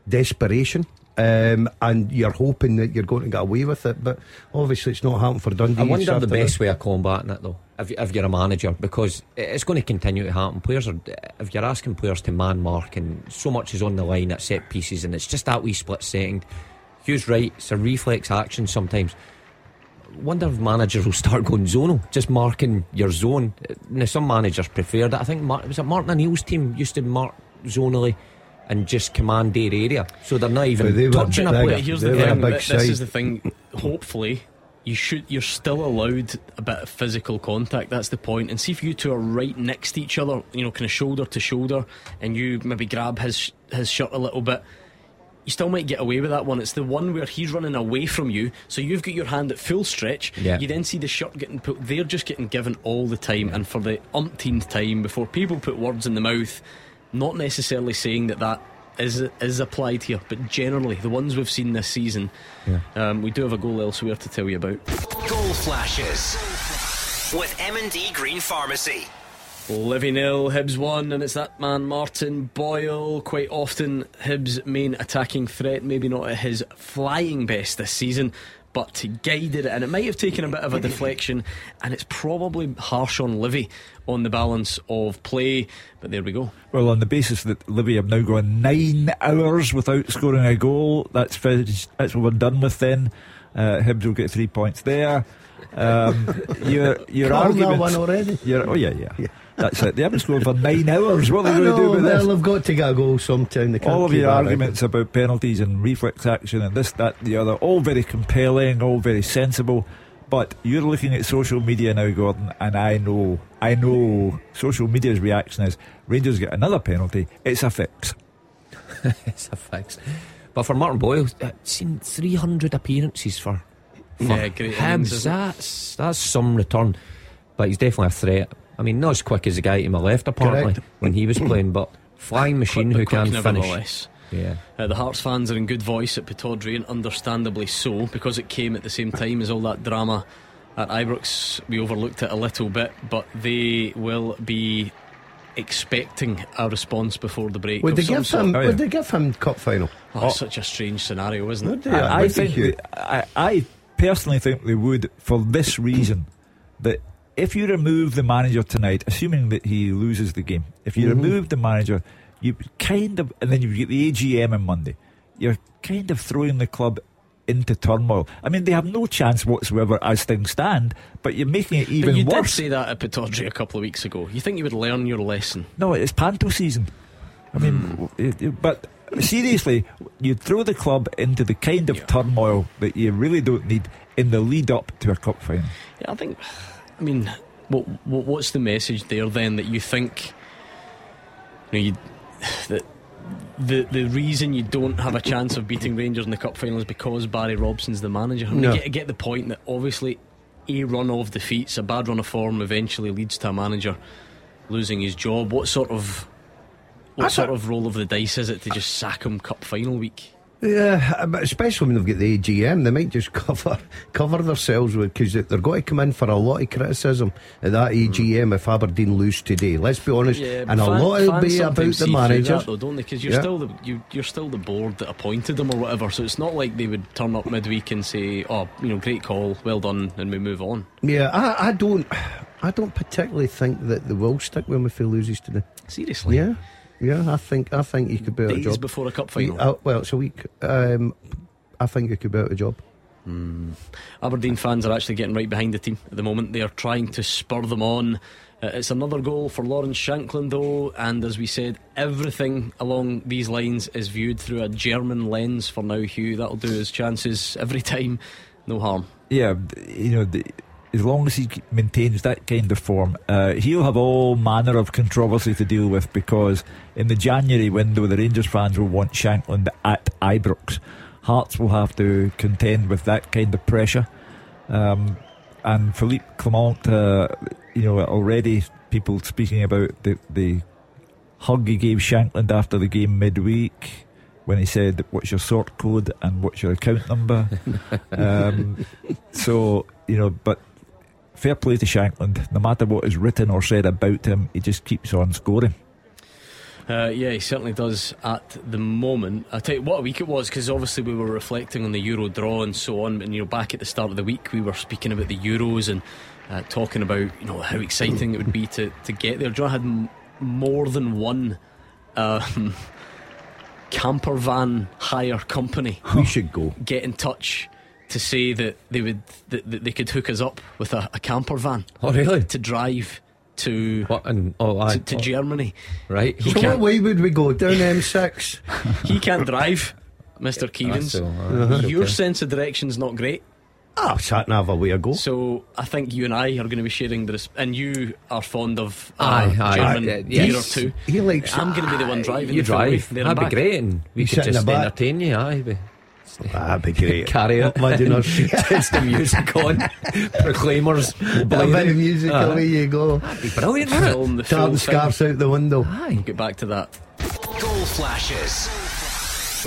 desperation. Um, and you're hoping that you're going to get away with it, but obviously it's not happening for Dundee. I wonder the best way of combating it though. If, if you're a manager, because it's going to continue to happen. Players are, if you're asking players to man mark, and so much is on the line at set pieces, and it's just that wee split second. Hugh's right. It's a reflex action sometimes. Wonder if managers will start going zonal, just marking your zone. Now some managers prefer that. I think Mar- was it Martin O'Neill's team used to mark zonally and just command their area, so they're not even But they were touching a big- player. They Here's the were thing. This side. is the thing. Hopefully, you should. You're still allowed a bit of physical contact. That's the point. And see if you two are right next to each other. You know, kind of shoulder to shoulder, and you maybe grab his his shirt a little bit. You still might get away with that one. It's the one where he's running away from you, so you've got your hand at full stretch. Yeah. You then see the shirt getting put. They're just getting given all the time, and for the umpteenth time before people put words in the mouth. Not necessarily saying that that is is applied here, but generally the ones we've seen this season, um, we do have a goal elsewhere to tell you about. Goal flashes with M&D Green Pharmacy. Livy nil, Hibs one, and it's that man Martin Boyle. Quite often, Hibs' main attacking threat, maybe not at his flying best this season, but he guided it, and it might have taken a bit of a deflection, and it's probably harsh on Livy on the balance of play. But there we go. Well, on the basis that Livy have now gone nine hours without scoring a goal, that's finished. That's what we're done with. Then uh, Hibs will get three points there. Um, your your Called argument. one already? oh yeah, yeah, That's it. They haven't scored for nine hours. What are I they going to do know, with well, this? they've got to get a goal sometime. They can't all of your that arguments about penalties and reflex action and this, that, the other, all very compelling, all very sensible. But you're looking at social media now, Gordon, and I know, I know, social media's reaction is Rangers get another penalty. It's a fix. it's a fix. But for Martin Boyle, uh, seen 300 appearances for, for Yeah, great him. innings. That's that's some return. But he's definitely a threat. I mean, not as quick as the guy to my left, apparently, Correct. when he was playing, but flying machine Quick- who quick can finish. Yeah. Uh, the Hearts fans are in good voice at Pittodrie, and understandably so, because it came at the same time as all that drama at Ibrox. We overlooked it a little bit, but they will be expecting a response before the break. Would they some give sort. him? Would they give him cup final? Oh, such a strange scenario, isn't it? I, I think I, I personally think they would for this reason that if you remove the manager tonight, assuming that he loses the game, if you Mhm. remove the manager, you kind of and then you get the AGM on Monday, you're kind of throwing the club into turmoil. I mean, they have no chance whatsoever as things stand, but you're making it even but you did say that at Pittodrie a couple of weeks ago. You think you would learn your lesson? No, it's panto season. I mean, Hmm. it- it- but seriously, you throw the club into the kind of turmoil that you really don't need in the lead up to a cup final. Yeah, I think. I mean, what, what what's the message there then that you think? You know, you that the the reason you don't have a chance of beating Rangers in the cup final is because Barry Robson's the manager. I mean, No. you get, get the point that obviously a run of defeats, a bad run of form, eventually leads to a manager losing his job. What sort of what sort of roll of the dice is it to just sack him cup final week? Yeah, uh, but especially when they've got the AGM, they might just cover cover themselves with because they're going to come in for a lot of criticism at that hmm. AGM if Aberdeen lose today. Let's be honest, Yeah, and a fan- lot will be about the manager, though, don't they? Because you're Yeah. still the you, you're still the board that appointed them or whatever. So it's not like they would turn up midweek and say, "Oh, you know, great call, well done," and we move on. Yeah, I, I don't, I don't particularly think that they will stick with him if he loses today. Seriously? Yeah, yeah. I think, I think he could be out of Days job before a cup final. Uh, well, it's a week. Um, I think he could be out of job. Aberdeen fans are actually getting right behind the team at the moment. They are trying to spur them on. Uh, it's another goal for Lawrence Shankland, though, and as we said, everything along these lines is viewed through a German lens for now. Hugh, that'll do his chances every time. No harm. Yeah, you know, the, as long as he maintains that kind of form, uh, he'll have all manner of controversy to deal with because in the January window, the Rangers fans will want Shankland at Ibrox. Hearts will have to contend with that kind of pressure. Um, and Philippe Clement, uh, you know, already people speaking about the the hug he gave Shankland after the game midweek when he said, "What's your sort code and what's your account number?" um, so you know, but fair play to Shankland. No matter what is written or said about him, he just keeps on scoring. Uh, yeah, he certainly does at the moment. I tell you what a week it was because obviously we were reflecting on the Euro draw and so on. And you know, back at the start of the week, we were speaking about the Euros and uh, talking about you know how exciting it would be to to get there. John had m- more than one. Um, camper van hire company we should go get in touch to say that they would that, that they could hook us up with a, a camper van Oh, really? to drive to What? And, oh, aye. to, to Germany Right. He So what can't, way would we go down M6? he can't drive Mr. Keevins so, uh, your okay. sense of direction's not great Ah, sat nav a way ago. so I think you and I are going to be sharing this and you are fond of uh, Aye, aye. German Aye, beer or two He likes. I'm going to be the one driving You the drive. That'd be back. great, and we You could just the back. entertain you. Aye, we That'd be great. carry it. Imagine us. Just the music on, proclaimers, A bit of music, Aye. away you go. That'd be brilliant, wouldn't it? the full Tartan thing. scarves out the window. We'll get back to that Goal flashes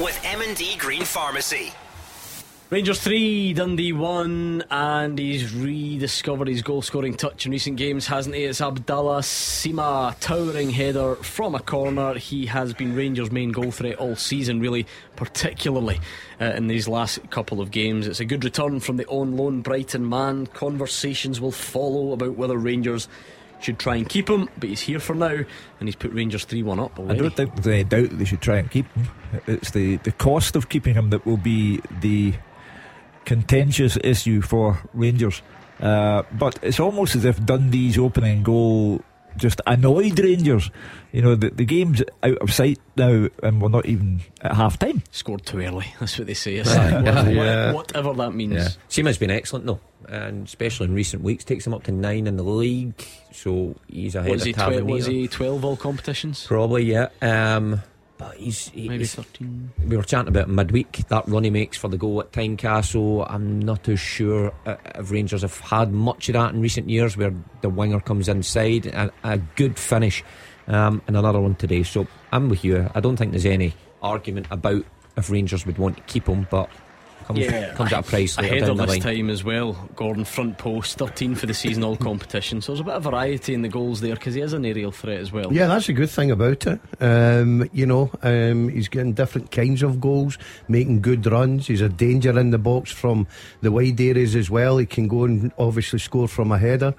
with M&D Green Pharmacy. Rangers 3, Dundee 1, and he's rediscovered his goal scoring touch in recent games, hasn't he? It's Abdallah Sima, towering header from a corner. He has been Rangers' main goal threat all season, really, particularly uh, in these last couple of games. It's a good return from the on loan Brighton man. Conversations will follow about whether Rangers should try and keep him, but he's here for now, and he's put Rangers 3 1 up I don't think there's any doubt they should try and keep him. It's the, the cost of keeping him that will be the contentious issue for Rangers. Uh, but it's almost as if Dundee's opening goal just annoyed Rangers. You know, the, the game's out of sight now, and we're not even at half time. Scored too early, that's what they say. What- Yeah. Whatever that means. Yeah. Sima's been excellent though, and especially in recent weeks, takes him up to nine in the league. So he's ahead Was of he, Tavernier. was he 12 all competitions? Probably, yeah. Um, but he's, he's Maybe 13. We were chatting about midweek. That run he makes for the goal at Tynecastle. I'm not too sure uh, if Rangers have had much of that in recent years, where the winger comes inside and a good finish, um, and another one today. So I'm with you. I don't think there's any argument about if Rangers would want to keep him, but comes, comes at a price later Ahead down of the this line. time as well, Gordon front post, 13 for the season all competition. So there's a bit of variety in the goals there because he is an aerial threat as well. Yeah, that's a good thing about it. Um, you know, um, he's getting different kinds of goals, making good runs. He's a danger in the box from the wide areas as well. He can go and obviously score from a header.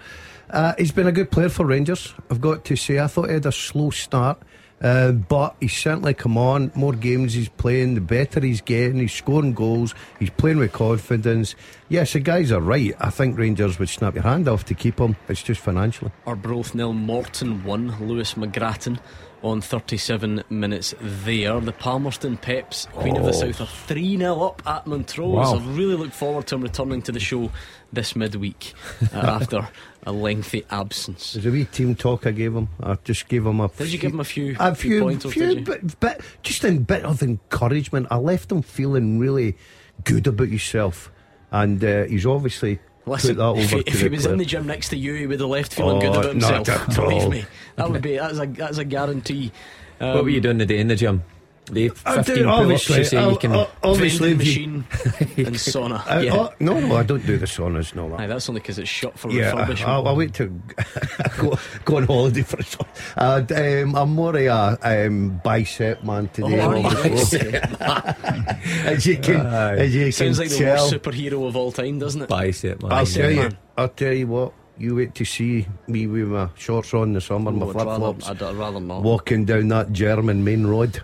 Uh, he's been a good player for Rangers, I've got to say. I thought he had a slow start. Uh, but he's certainly come on. More games he's playing, the better he's getting. He's scoring goals. He's playing with confidence. Yes, the guys are right. I think Rangers would snap your hand off to keep him. It's just financially. Arbroath nil, Morton 1, Lewis McGrattan on 37 minutes there. The Palmerston Peps, Queen of the Oh. South, are 3 0 up at Montrose. Wow. I really look forward to him returning to the show this midweek uh, after a lengthy absence. There's a wee team talk I gave him. I just gave him a. Did you give him a few, a few, pointers? few did bit, bit, just in bit of encouragement. I left him feeling really good about himself, and uh, he's obviously Listen, put that over if, he, to if he was in the gym next to you, he would have left feeling good Oh, about himself. at Believe all. me, that would be that's a that's a guarantee. Um, what were you doing today in the gym? The I 15 do, obviously, you say you can. Obviously, you- machine and sauna. Uh, yeah. oh, no, no, I don't do the saunas. No, Aye, that's only because it's shut for yeah, refurbishment. I'll, I'll wait to go, go on holiday for a sauna. Uh, um, I'm more a um, bicep man today. Oh, you? obviously. as you can, as you Sounds can like the worst superhero of all time, doesn't it? Bicep, man. I'll Bicep tell you. man. I'll tell you what. You wait to see me with my shorts on in the summer, my Oh, I'd flip flops, I'd rather not. walking down that German main road.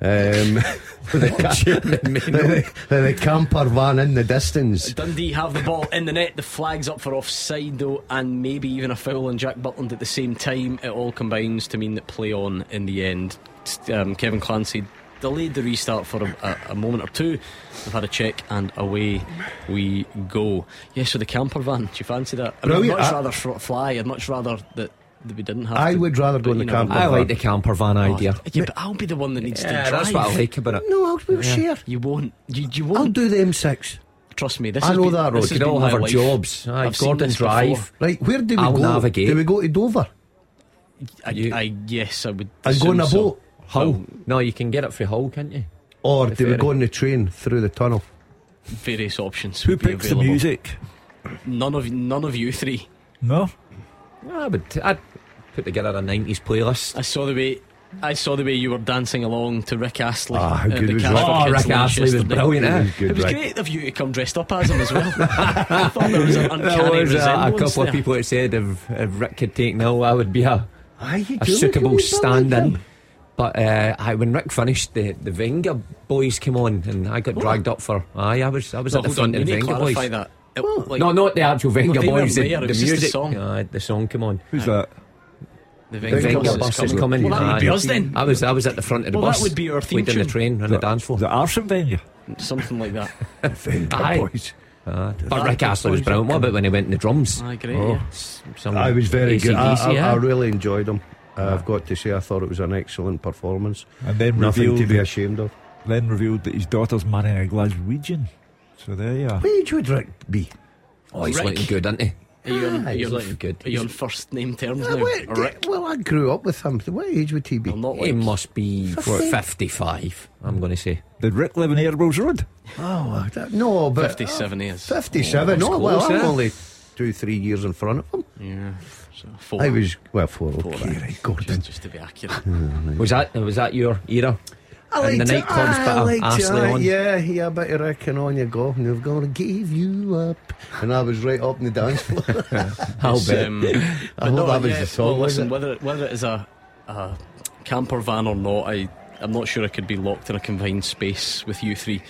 Um, the ca- the- the camper van in the distance. Dundee have the ball in the net. The flag's up for offside though, and maybe even a foul on Jack Butland at the same time. It all combines to mean that play on in the end. Um, Kevin Clancy delayed the restart for a, a, a moment or two. We've had a check and away we go. Yes, so the camper van. Do you fancy that? I mean, I'd Brilliant. much I- rather fly. I'd much rather that, that we didn't have. I to, would rather go in the you camper know. I van. like the camper van oh, idea. Yeah, but I'll be the one that needs Yeah, to drive. that's what I like about it. No, I'll we'll share. You won't. You, you I'll won't. do the M6. Trust me. This I know been, that, this Rod. has We all have our life. jobs. Aye, I've seen Gordon Drive. before. Right, where do we I'll go? navigate. Do we go to Dover? I, I yes, I would. And go on assume a so. boat? Hull. Um, no, you can get it for Hull, can't you? Or The do we go on the train through the tunnel? Various options. Who picks the music? None of none of you three. No. I would. I'd put together a '90s playlist. I saw the way. I saw the way you were dancing along to Rick Astley. Ah, how at good the was Cash Rick? Oh, Kids Rick Astley was brilliant, eh? It was good, It was Rick. great of you to come dressed up as him as well. I thought there was an There uncanny was uh, a, a couple there. of people that said if, if Rick could take Nil, I would be a, a suitable a wee bit like stand-in. him. But uh, aye, when Rick finished, the the Venga boys came on, and I got dragged up for. Aye, I was I was No, at the front on, of you the Venga boys. that. It, like, no, not the actual Venga they weren't boys. The, the was just the music, song. Aye, the song Come on. Who's that? the The Venga, Venga bus bus is is coming. Well, that would be us then. I was I was at the front of the Well, that would be our theme waiting the train on the dance floor. The Arson venue. Something like that. Venga Aye. boys. Aye. But Rick Astley was brilliant. What about when he went in the drums? Aye, great. Oh, yeah. I was very good. I, AC/DC, I, yeah. I really enjoyed him. Uh, I've got to say, I thought it was an excellent performance. And then Nothing revealed to be ashamed of. then revealed that his daughter's marrying a Glaswegian. So there you are. What age would Rick be? Oh, he's Rick. looking good, isn't he? Are you on, Aye, are you he's on- looking good. Are you on first name terms Uh, now? wait, Rick? well, I grew up with him. What age would he be? Well, not He must be Fifty? 55, I'm going to say. Did Rick live in Airbus Road? Oh, I don't- no, but 57 years. 57. Oh, no, well, I'm eh? only two, three years in front of him. Yeah. So four. I was well, four. Four, Okay, aye. right, Gordon. just, just to be accurate. Was that was that your era? I And the liked it. nightclubs I bit of liked it, Astley aye, on. Yeah, yeah, a bit of Rick and on you go. And they're going to give you up. And I was right up in the dance floor. I'll bet. um, I but hope no, that was yeah, the song, Well, listen, it? whether whether it is a, a camper van or not, I I'm not sure I could be locked in a confined space with you three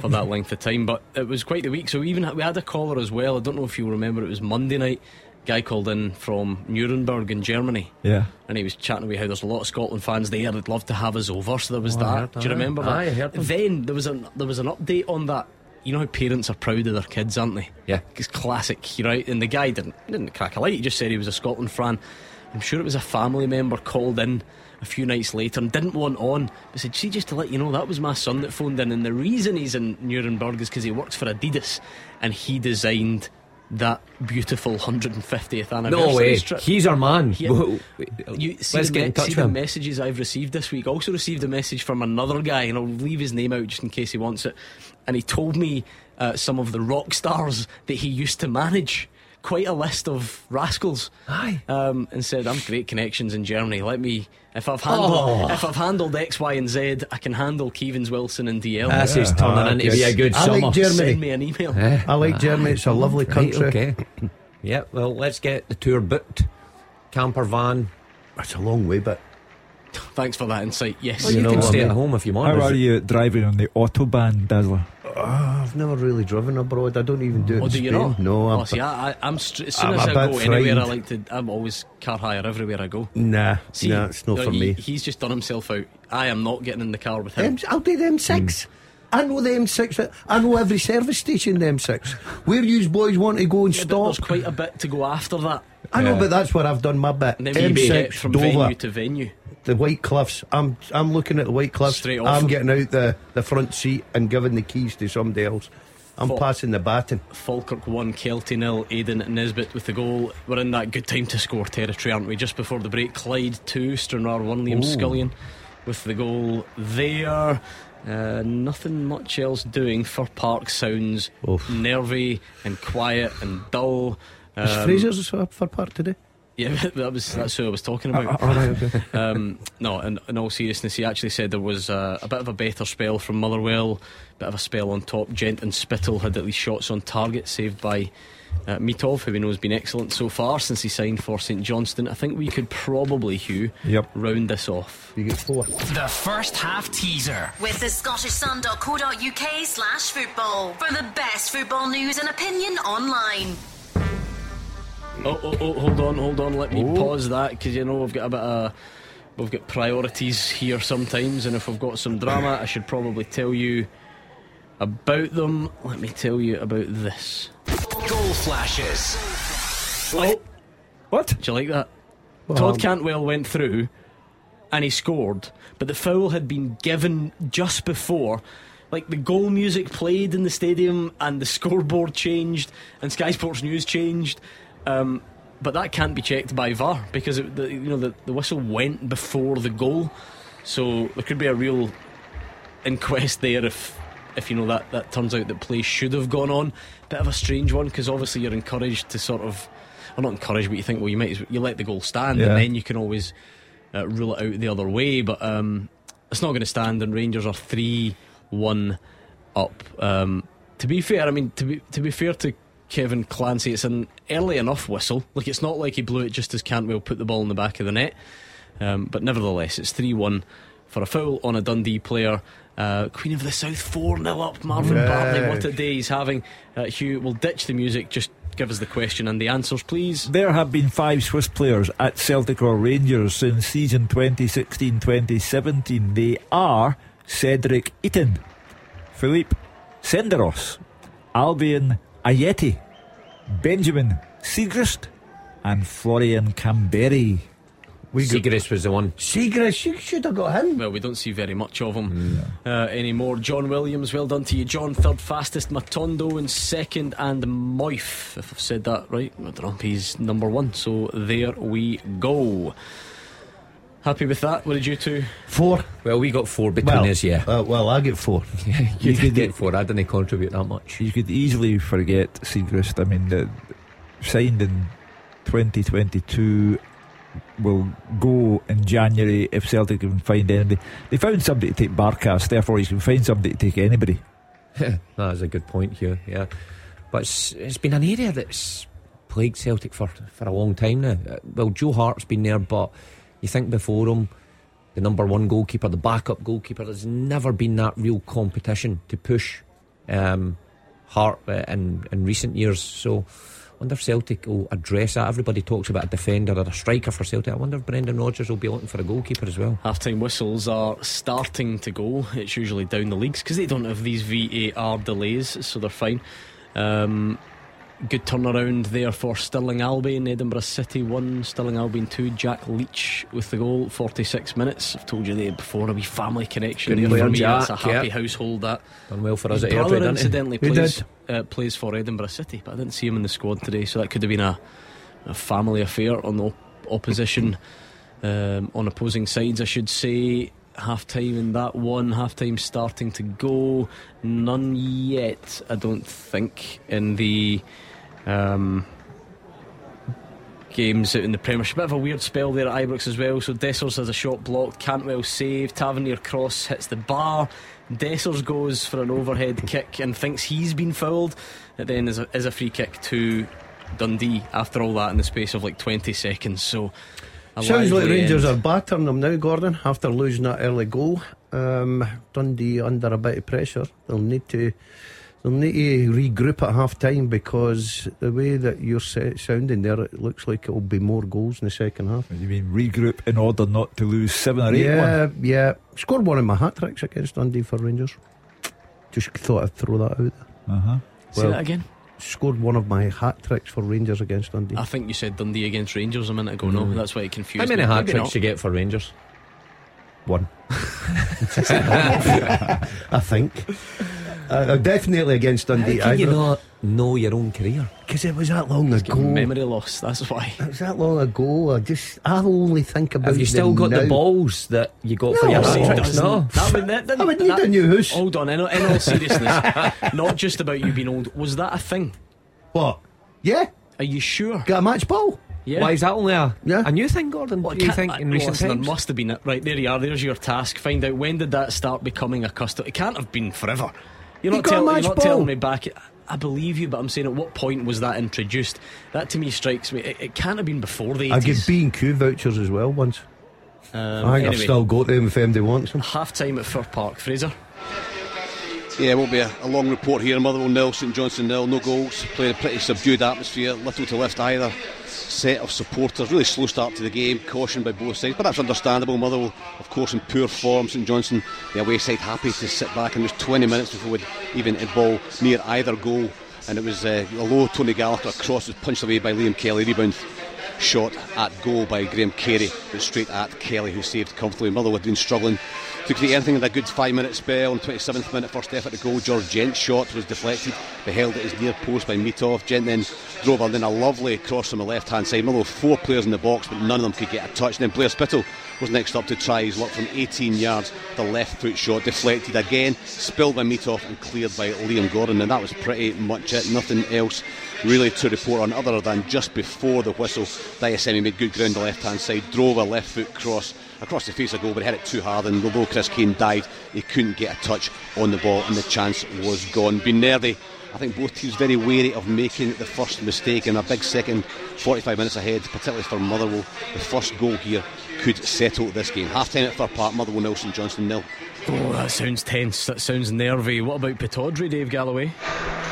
for that length of time. But it was quite the week. So we even had, we had a caller as well. I don't know if you remember. It was Monday night. Guy called in from Nuremberg in Germany. Yeah. And he was chatting away how there's a lot of Scotland fans there that'd love to have us over. So there was Oh, that. Do you remember that? I heard them. Then there was an there was an update on that. You know how parents are proud of their kids, aren't they? Yeah. It's classic, right? And the guy didn't didn't crack a light. He just said he was a Scotland fan. I'm sure it was a family member called in a few nights later and didn't want on, but said, "See, just to let you know, that was my son that phoned in, and the reason he's in Nuremberg is because he works for Adidas, and he designed." That beautiful 150th anniversary No way. He's our man. He- Whoa, You see Let's the, get in touch see the messages I've received this week. I also received a message from another guy, and I'll leave his name out just in case he wants it. And he told me uh, some of the rock stars that he used to manage. Quite a list of rascals. Aye. Um, and said, "I'm great connections in Germany. Let me, if I've handled, Oh. if I've handled X, Y, and Z, I can handle Keevins Wilson and Dalziel. This is Ah, turning into be a good I summer. like Germany. Send me an email. Eh? I like Germany. It's a lovely Right, country. okay. yeah, well, let's get the tour booked. Camper van. It's a long way, but Thanks for that insight. Yes, Well, you, know can what I stay mean. at home if you want. How are you driving on the Autobahn, Dazzler? Oh, I've never really driven abroad. I don't even do it Oh, do you not? No, oh, I'm Oh, see, I, I, I'm str- as soon I'm as I go anywhere, I like to. I'm always car hire everywhere I go. nah, See, nah, it's not no, for he- me. He's just done himself out. I am not getting in the car with him. I'll do the M6. Hmm. I know the M6. I know every service station the M6. Where you boys want to go and Yeah, stop? there's quite a bit to go after that. I know, but that's where I've done my bit. And then we get M6 from Dover, venue to venue. the White Cliffs. I'm I'm looking at the White Cliffs. Straight off. I'm getting out the, the front seat and giving the keys to somebody else. I'm Fal- passing the baton. Falkirk 1, Kelty nil, Aidan Nisbet with the goal. We're in that good time to score territory, aren't we? Just before the break, Clyde 2, Stranraer 1, Liam Scullion with the goal there. Uh, nothing much else doing for Park Sounds. Oof. Nervy and quiet and dull. Is Um, Fraser's for, for part today? Yeah, that was that's who I was talking about. all right, okay. um, no, in, in all seriousness, he actually said there was uh, a bit of a better spell from Motherwell, bit of a spell on top. Gent and Spittal had at least shots on target, saved by uh, Mitov, who we know has been excellent so far since he signed for St Johnstone. I think we could probably, Hugh, Yep. round this off. You get four. The first half teaser. With the scottishsun.co.uk slash football for the best football news and opinion online. Oh, oh, oh, hold on, hold on. Let me oh. pause that because you know we've got a bit of. We've got priorities here sometimes, and if we've got some drama, I should probably tell you about them. Let me tell you about this. Goal flashes. Oh, What? do you like that? Well, Todd um, Cantwell went through and he scored, but the foul had been given just before like the goal music played in the stadium and the scoreboard changed and Sky Sports News changed. Um, but that can't be checked by VAR because it, the, you know the, the whistle went before the goal, so there could be a real inquest there if if you know that that turns out that play should have gone on. Bit of a strange one because obviously you're encouraged to sort of, or not encouraged, but you think well you might you let the goal stand Yeah. and then you can always uh, rule it out the other way. But um, it's not going to stand, and Rangers are three one up. Um, to be fair, I mean to be to be fair to Kevin Clancy, it's an early enough whistle. Like it's not like he blew it just as Cantwell put the ball in the back of the net. Um, but nevertheless, it's three one for a foul on a Dundee player. Uh, Queen of the South 4 0 up. Marvin Yeah. Bartley, what a day he's having. Uh, Hugh, we'll ditch the music. Just give us the question and the answers, please. There have been five Swiss players at Celtic or Rangers since season 2016 2017. They are Cedric Itten, Philippe Senderos, Albian Ajeti, Benjamin Siegrist, and Florian Kamberi. Siegrist was the one. Siegrist, you should have got him. Well, we don't see very much of him uh, anymore. John Williams, well done to you. John, third fastest. Matondo in second. And Moif, if I've said that right. I don't know, he's number one. So there we go. Happy with that? What did you two? Four. Well, we got four between Well, us, yeah. Uh, well, I get four. you, You did could get four. I didn't contribute that much. You could easily forget Siegrist. I mean, the, signed in 2022 will go in January if Celtic can find anybody. They found somebody to take Barkas, therefore you can find somebody to take anybody. that is a good point here, yeah. But it's, it's been an area that's plagued Celtic for, for a long time now. Uh, Well, Joe Hart's been there, but you think before him, the number one goalkeeper, the backup goalkeeper, there's never been that real competition to push um, Hart uh, in, in recent years. So I wonder if Celtic will address that. Everybody talks about a defender or a striker for Celtic. I wonder if Brendan Rodgers will be looking for a goalkeeper as well. Half time whistles are starting to go. It's usually down the leagues because they don't have these VAR delays, so they're fine. Um, good turnaround there for Stirling Albion. Edinburgh City 1, Stirling Albion 2. Jack Leach with the goal, 46 minutes. I've told you there before, a wee family connection Good there for me. Jack, It's a happy yeah. household that. Done well for us His at brother Airdrie, didn't incidentally Who plays, did? uh, plays for Edinburgh City, but I didn't see him in the squad today, so that could have been a, a family affair on the op- opposition, um, on opposing sides, I should say. Half time in that one, half time starting to go. None yet, I don't think, in the um, games out in the Premiership. Bit of a weird spell there at Ibrox as well. So Dessers has a shot blocked, Cantwell saved, Tavernier cross hits the bar. Dessers goes for an overhead kick and thinks he's been fouled. It then is a, is a free kick to Dundee after all that in the space of like 20 seconds. So Sounds like Rangers end. are battering them now, Gordon, after losing that early goal. Um, Dundee under a bit of pressure. They'll need to they'll need to regroup at half time because the way that you're sa- sounding there, it looks like it'll be more goals in the second half. You mean regroup in order not to lose seven or eight? yeah, one? yeah. Scored one of my hat tricks against Dundee for Rangers. Just thought I'd throw that out there. Uh huh. Say that again. Scored one of my hat tricks for Rangers against Dundee. I think you said Dundee against Rangers a minute ago. No, Mm. that's why it confused How many me. hat tricks not. you get for Rangers? One. I think. Uh, definitely against Dundee. How can you not know your own career? Because it was that long Got ago. memory loss. That's why. It was that long ago. I just, I only think about. Have you still them got the balls that you got for your of hat course tricks? not. No. That would, that, that, I would need that- a new house. Hold on, in, all- in all seriousness, not just about you being old. Was that a thing? What? Yeah. Are you sure? Got a match ball? Yeah. Why is that only a, Yeah. a new thing, Gordon? Well, do you think uh, in recent listen, times? There must have been it. Right, there you are. There's your task. Find out when did that start becoming a custom. It can't have been forever. You're not, tell, you're not telling me back. I believe you, but I'm saying at what point was that introduced? That to me strikes me. It, it can't have been before the 80s. I get B and Q vouchers as well once. Um, I think I've anyway, still got them if MD wants them. half time at Fir Park. Fraser. Yeah, it won't be a, a long report here. Motherwell nil, St Johnstone nil, no goals. Played a pretty subdued atmosphere, little to lift either set of supporters. Really slow start to the game, cautioned by both sides, but that's understandable. Motherwell, of course, in poor form. St Johnstone, the away side, happy to sit back, and there's 20 minutes before we'd even hit ball near either goal. And it was uh, a low Tony Gallagher cross was punched away by Liam Kelly. Rebound shot at goal by Graham Carey, but straight at Kelly, who saved comfortably. Motherwell had been struggling to create anything in a good five minute spell. On 27th minute, first effort to goal, George Gent's shot was deflected, but held at his near post by Mitov. Gent then drove on in a lovely cross from the left hand side. Motherwell four players in the box, but none of them could get a touch. And then Blair Spittle was next up to try his luck from 18 yards. The left foot shot deflected again, spilled by Mitov and cleared by Liam Gordon. And that was pretty much it. Nothing else really to report on other than just before the whistle. Jaiyesimi made good ground the left hand side, drove a left foot cross across the face of goal, but he hit it too hard. And although Chris Kane died, he couldn't get a touch on the ball, and the chance was gone. Nervy. I think both teams very wary of making the first mistake in a big second, 45 minutes ahead, particularly for Motherwell. The first goal here could settle this game. Half time at Fir Park, Motherwell nil St Johnstone nil. Oh, that sounds tense. That sounds nervy. What about Pittodrie, Dave Galloway?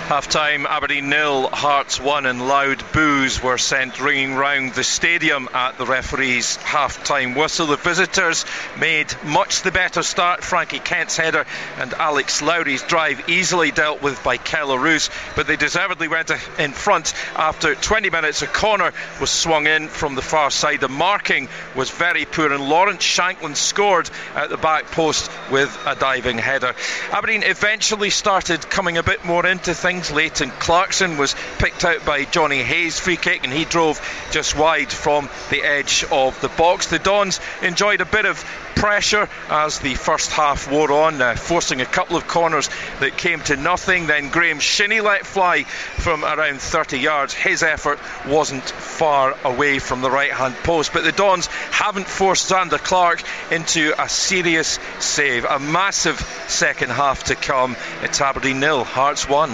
Half time, Aberdeen nil, Hearts one, and loud boos were sent ringing round the stadium at the referee's half time whistle. The visitors made much the better start. Frankie Kent's header and Alex Lowry's drive easily dealt with by Kelle Roos, but they deservedly went in front after 20 minutes. A corner was swung in from the far side. The marking was very poor, and Lawrence Shankland scored at the back post with a diving header. Aberdeen eventually started coming a bit more into things. Leighton Clarkson was picked out by Johnny Hayes, free kick, and he drove just wide from the edge of the box. The Dons enjoyed a bit of pressure as the first half wore on, uh, forcing a couple of corners that came to nothing. Then Graham Shinnie let fly from around 30 yards. His effort wasn't far away from the right hand post, but the Dons haven't forced Zander Clark into a serious save. A massive second half to come. It's Aberdeen nil, Hearts 1.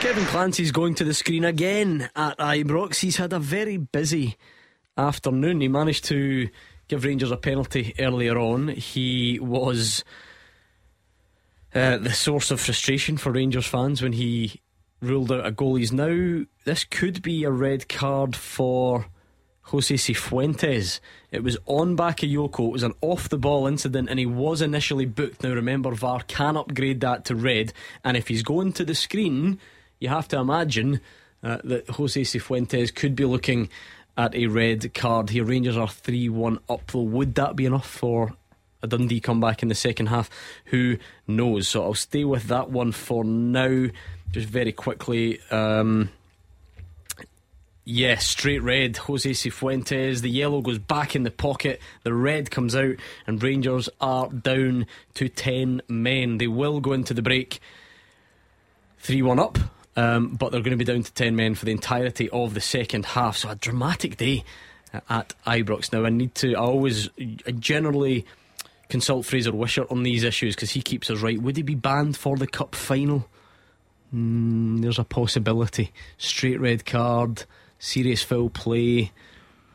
Kevin Clancy's going to the screen again at Ibrox. He's had a very busy afternoon. He managed to give Rangers a penalty earlier on. He was uh, the source of frustration for Rangers fans when he ruled out a goal. He's now, this could be a red card for Jose Cifuentes. It was on Bakayoko. It was an off the ball incident and he was initially booked. Now remember, VAR can upgrade that to red. And if he's going to the screen, you have to imagine uh, that Jose Cifuentes could be looking at a red card here. Rangers are 3 1 up, though. Would that be enough for a Dundee comeback in the second half? Who knows? So I'll stay with that one for now. Just very quickly. Um, yeah, straight red. Jose Cifuentes. The yellow goes back in the pocket. The red comes out, and Rangers are down to 10 men. They will go into the break 3 1 up. Um, but they're going to be down to 10 men for the entirety of the second half. So a dramatic day at Ibrox. Now, I need to, I always, I generally consult Fraser Wishart on these issues because he keeps us right. Would he be banned for the cup final? Mm, there's a possibility. Straight red card, serious foul play.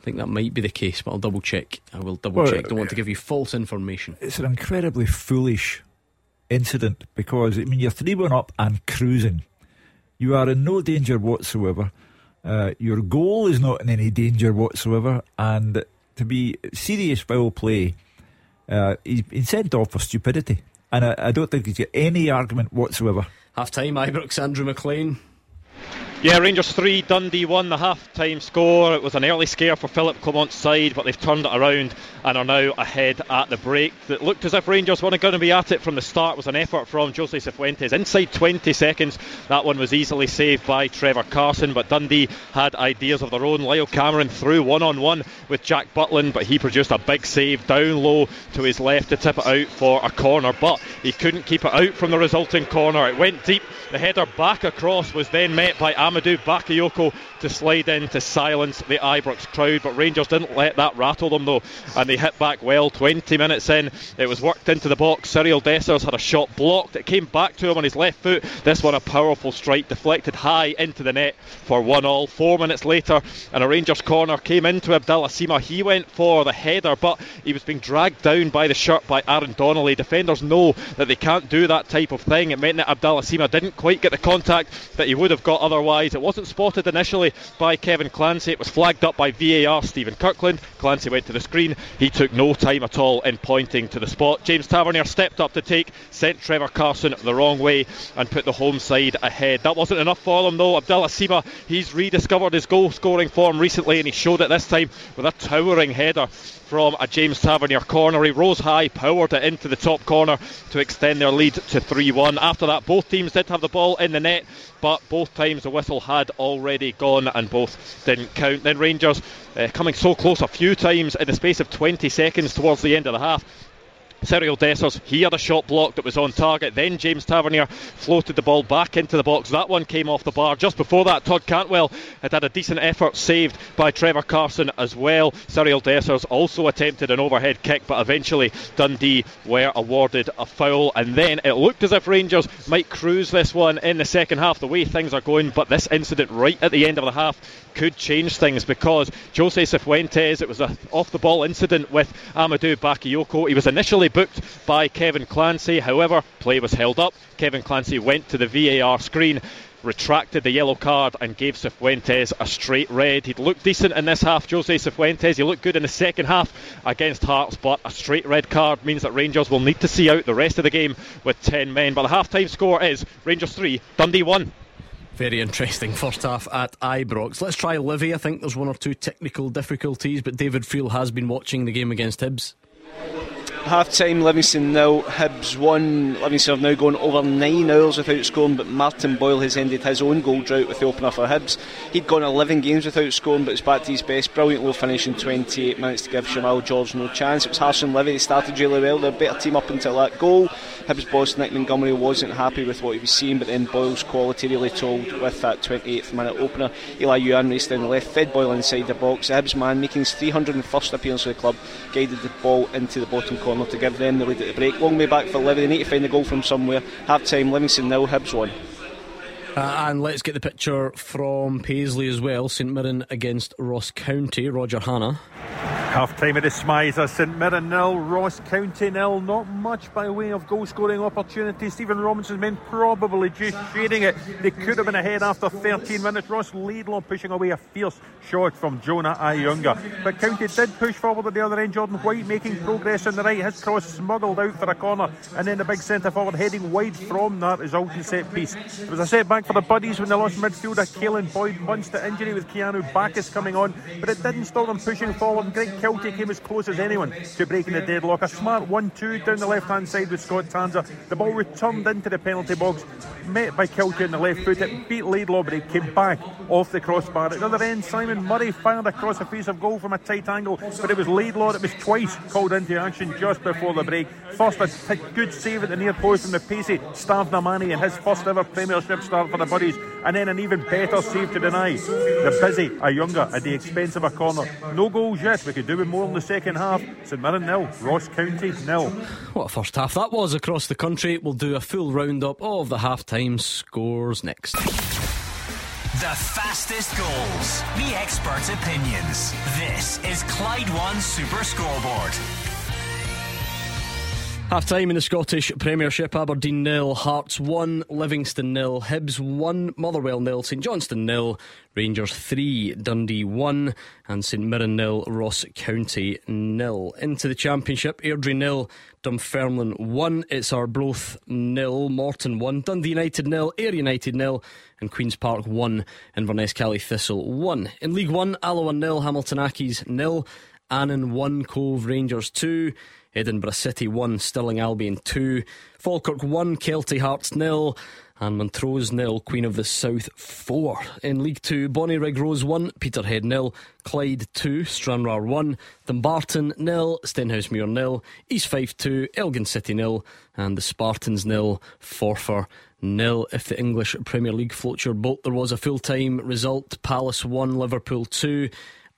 I think that might be the case, but I'll double check. I will double well, check. Don't want to give you false information. It's an incredibly foolish incident because I mean you're three one up and cruising. You are in no danger whatsoever. Uh, your goal is not in any danger whatsoever, and to be serious foul play, uh, he's been sent off for stupidity, and I, I don't think he's got any argument whatsoever. Half time, Ibrox, Andrew MacLean. Yeah, Rangers 3, Dundee 1, the half time score. It was an early scare for Philippe Clement's side, but they've turned it around and are now ahead at the break. It looked as if Rangers weren't going to be at it from the start. It was an effort from Jose Cifuentes. Inside 20 seconds, that one was easily saved by Trevor Carson, but Dundee had ideas of their own. Lyall Cameron threw one on one with Jack Butland, but he produced a big save down low to his left to tip it out for a corner, but he couldn't keep it out from the resulting corner. It went deep. The header back across was then met by Amadou Bakayoko to slide in to silence the Ibrox crowd. But Rangers didn't let that rattle them though, and they hit back well. 20 minutes in, it was worked into the box. Cyriel Dessers had a shot blocked. It came back to him on his left foot. This one a powerful strike, deflected high into the net for one all. Four minutes later, and a Rangers corner came into Abdallah Sima. He went for the header, but he was being dragged down by the shirt by Aaron Donnelly. Defenders know that they can't do that type of thing. It meant that Abdallah Sima didn't quite get the contact that he would have got otherwise It wasn't spotted initially by Kevin Clancy. It was flagged up by VAR Stephen Kirkland. Clancy went to the screen. He took no time at all in pointing to the spot. James Tavernier stepped up to take, sent Trevor Carson the wrong way, and put the home side ahead. That wasn't enough for them though. Abdallah Sima, he's rediscovered his goal scoring form recently, and he showed it this time with a towering header from a James Tavernier corner. He rose high, powered it into the top corner to extend their lead to 3 1. After that, both teams did have the ball in the net, but both times the whistle had already gone and both didn't count. Then Rangers uh, coming so close a few times in the space of 20 seconds towards the end of the half. Cyriel Dessers, he had a shot block that was on target. Then James Tavernier floated the ball back into the box. That one came off the bar. Just before that, Todd Cantwell had had a decent effort saved by Trevor Carson as well. Cyriel Dessers also attempted an overhead kick, but eventually Dundee were awarded a foul. And then it looked as if Rangers might cruise this one in the second half, the way things are going. But this incident right at the end of the half could change things because Jose Cifuentes, it was an off the ball incident with Amadou Bakayoko. He was initially booked by Kevin Clancy, however, play was held up. Kevin Clancy went to the VAR screen retracted the yellow card and gave Cifuentes a straight red. He'd looked decent in this half, Jose Cifuentes. He looked good in the second half against Hearts, but a straight red card means that Rangers will need to see out the rest of the game with 10 men. But the half time score is Rangers 3, Dundee 1. Very interesting first half at Ibrox. Let's try Livy. I think there's one or two technical difficulties, but David Friel has been watching the game against Hibs. Half time, Livingston nil, Hibs 1. Livingston have now gone over nine hours without scoring, but Martin Boyle has ended his own goal drought with the opener for Hibs. He'd gone 11 games without scoring, but it's back to his best. Brilliant low finish in 28 minutes to give Shamal George no chance. It was Harrison Livy, he started really well. They're a better team up until that goal. Hibs boss Nick Montgomery wasn't happy with what he was seeing, but then Boyle's quality really told with that 28th minute opener. Elie Youan raced down the left, fed Boyle inside the box. The Hibs man, making his 301st appearance for the club, guided the ball into the bottom corner to give them the lead at the break. Long way back for Livy, they need to find the goal from somewhere. Half time, Livingston nil, Hibs 1. Uh, and let's get the picture from Paisley as well. St Mirren against Ross County. Roger Hannah. Half time at the SMiSA, St Mirren nil, Ross County nil. Not much by way of goal scoring opportunities. Stephen Robinson's men probably just shading it. They could have been ahead after 13 minutes. Ross Laidlaw pushing away a fierce shot from Jonah Ayunga. But County did push forward at the other end. Jordan White making progress on the right. His cross smuggled out for a corner. And then the big centre forward heading wide from that Alton set piece. It was a setback for the Buddies when they lost midfielder Caolan Boyd-Munce to injury with Keanu Baccus coming on. But it didn't stop them pushing forward. Greg Kiltie came as close as anyone to breaking the deadlock. A smart 1 2 down the left hand side with Scott Tanser. The ball returned into the penalty box, met by Kiltie on the left foot. It beat Laidlaw, but it came back off the crossbar. At the other end, Simon Murray fired across a face of goal from a tight angle, but it was Laidlaw that was twice called into action just before the break. First, a good save at the near post from the pacey Stav Namani in his first ever Premiership start for the Buddies, and then an even better save to deny. The busy Ayunga at the expense of a corner. No goals yet, we could do with more in the second half. St Mirren nil, Ross County nil. What a first half that was across the country. We'll do a full roundup of the half time scores next. The fastest goals, the experts' opinions. This is Clyde One Super Scoreboard. Half time in the Scottish Premiership Aberdeen nil, Hearts 1, Livingston nil, Hibs 1, Motherwell nil, St Johnstone nil, Rangers 3, Dundee 1, and St Mirren nil, Ross County nil. Into the Championship, Airdrie nil, Dunfermline 1, it's Arbroath nil, Morton 1, Dundee United nil, Ayr United nil, and Queen's Park 1, Inverness Cali Thistle 1. In League 1, Alloa nil, Hamilton Accies nil, Annan 1, Cove Rangers 2, Edinburgh City 1, Stirling Albion 2, Falkirk 1, Kelty Hearts 0, and Montrose 0, Queen of the South 4. In League 2, Bonnyrigg Rose 1, Peterhead 0, Clyde 2, Stranraer 1, Dumbarton 0, Stenhousemuir 0, East Fife 2, Elgin City 0, and the Spartans 0, Forfar nil. If the English Premier League floats your boat, there was a full time result Palace 1, Liverpool 2.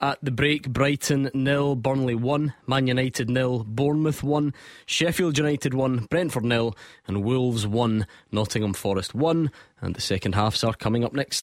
At the break, Brighton nil, Burnley 1, Man United nil, Bournemouth 1, Sheffield United 1, Brentford nil, and Wolves 1, Nottingham Forest 1. And the second halves are coming up next.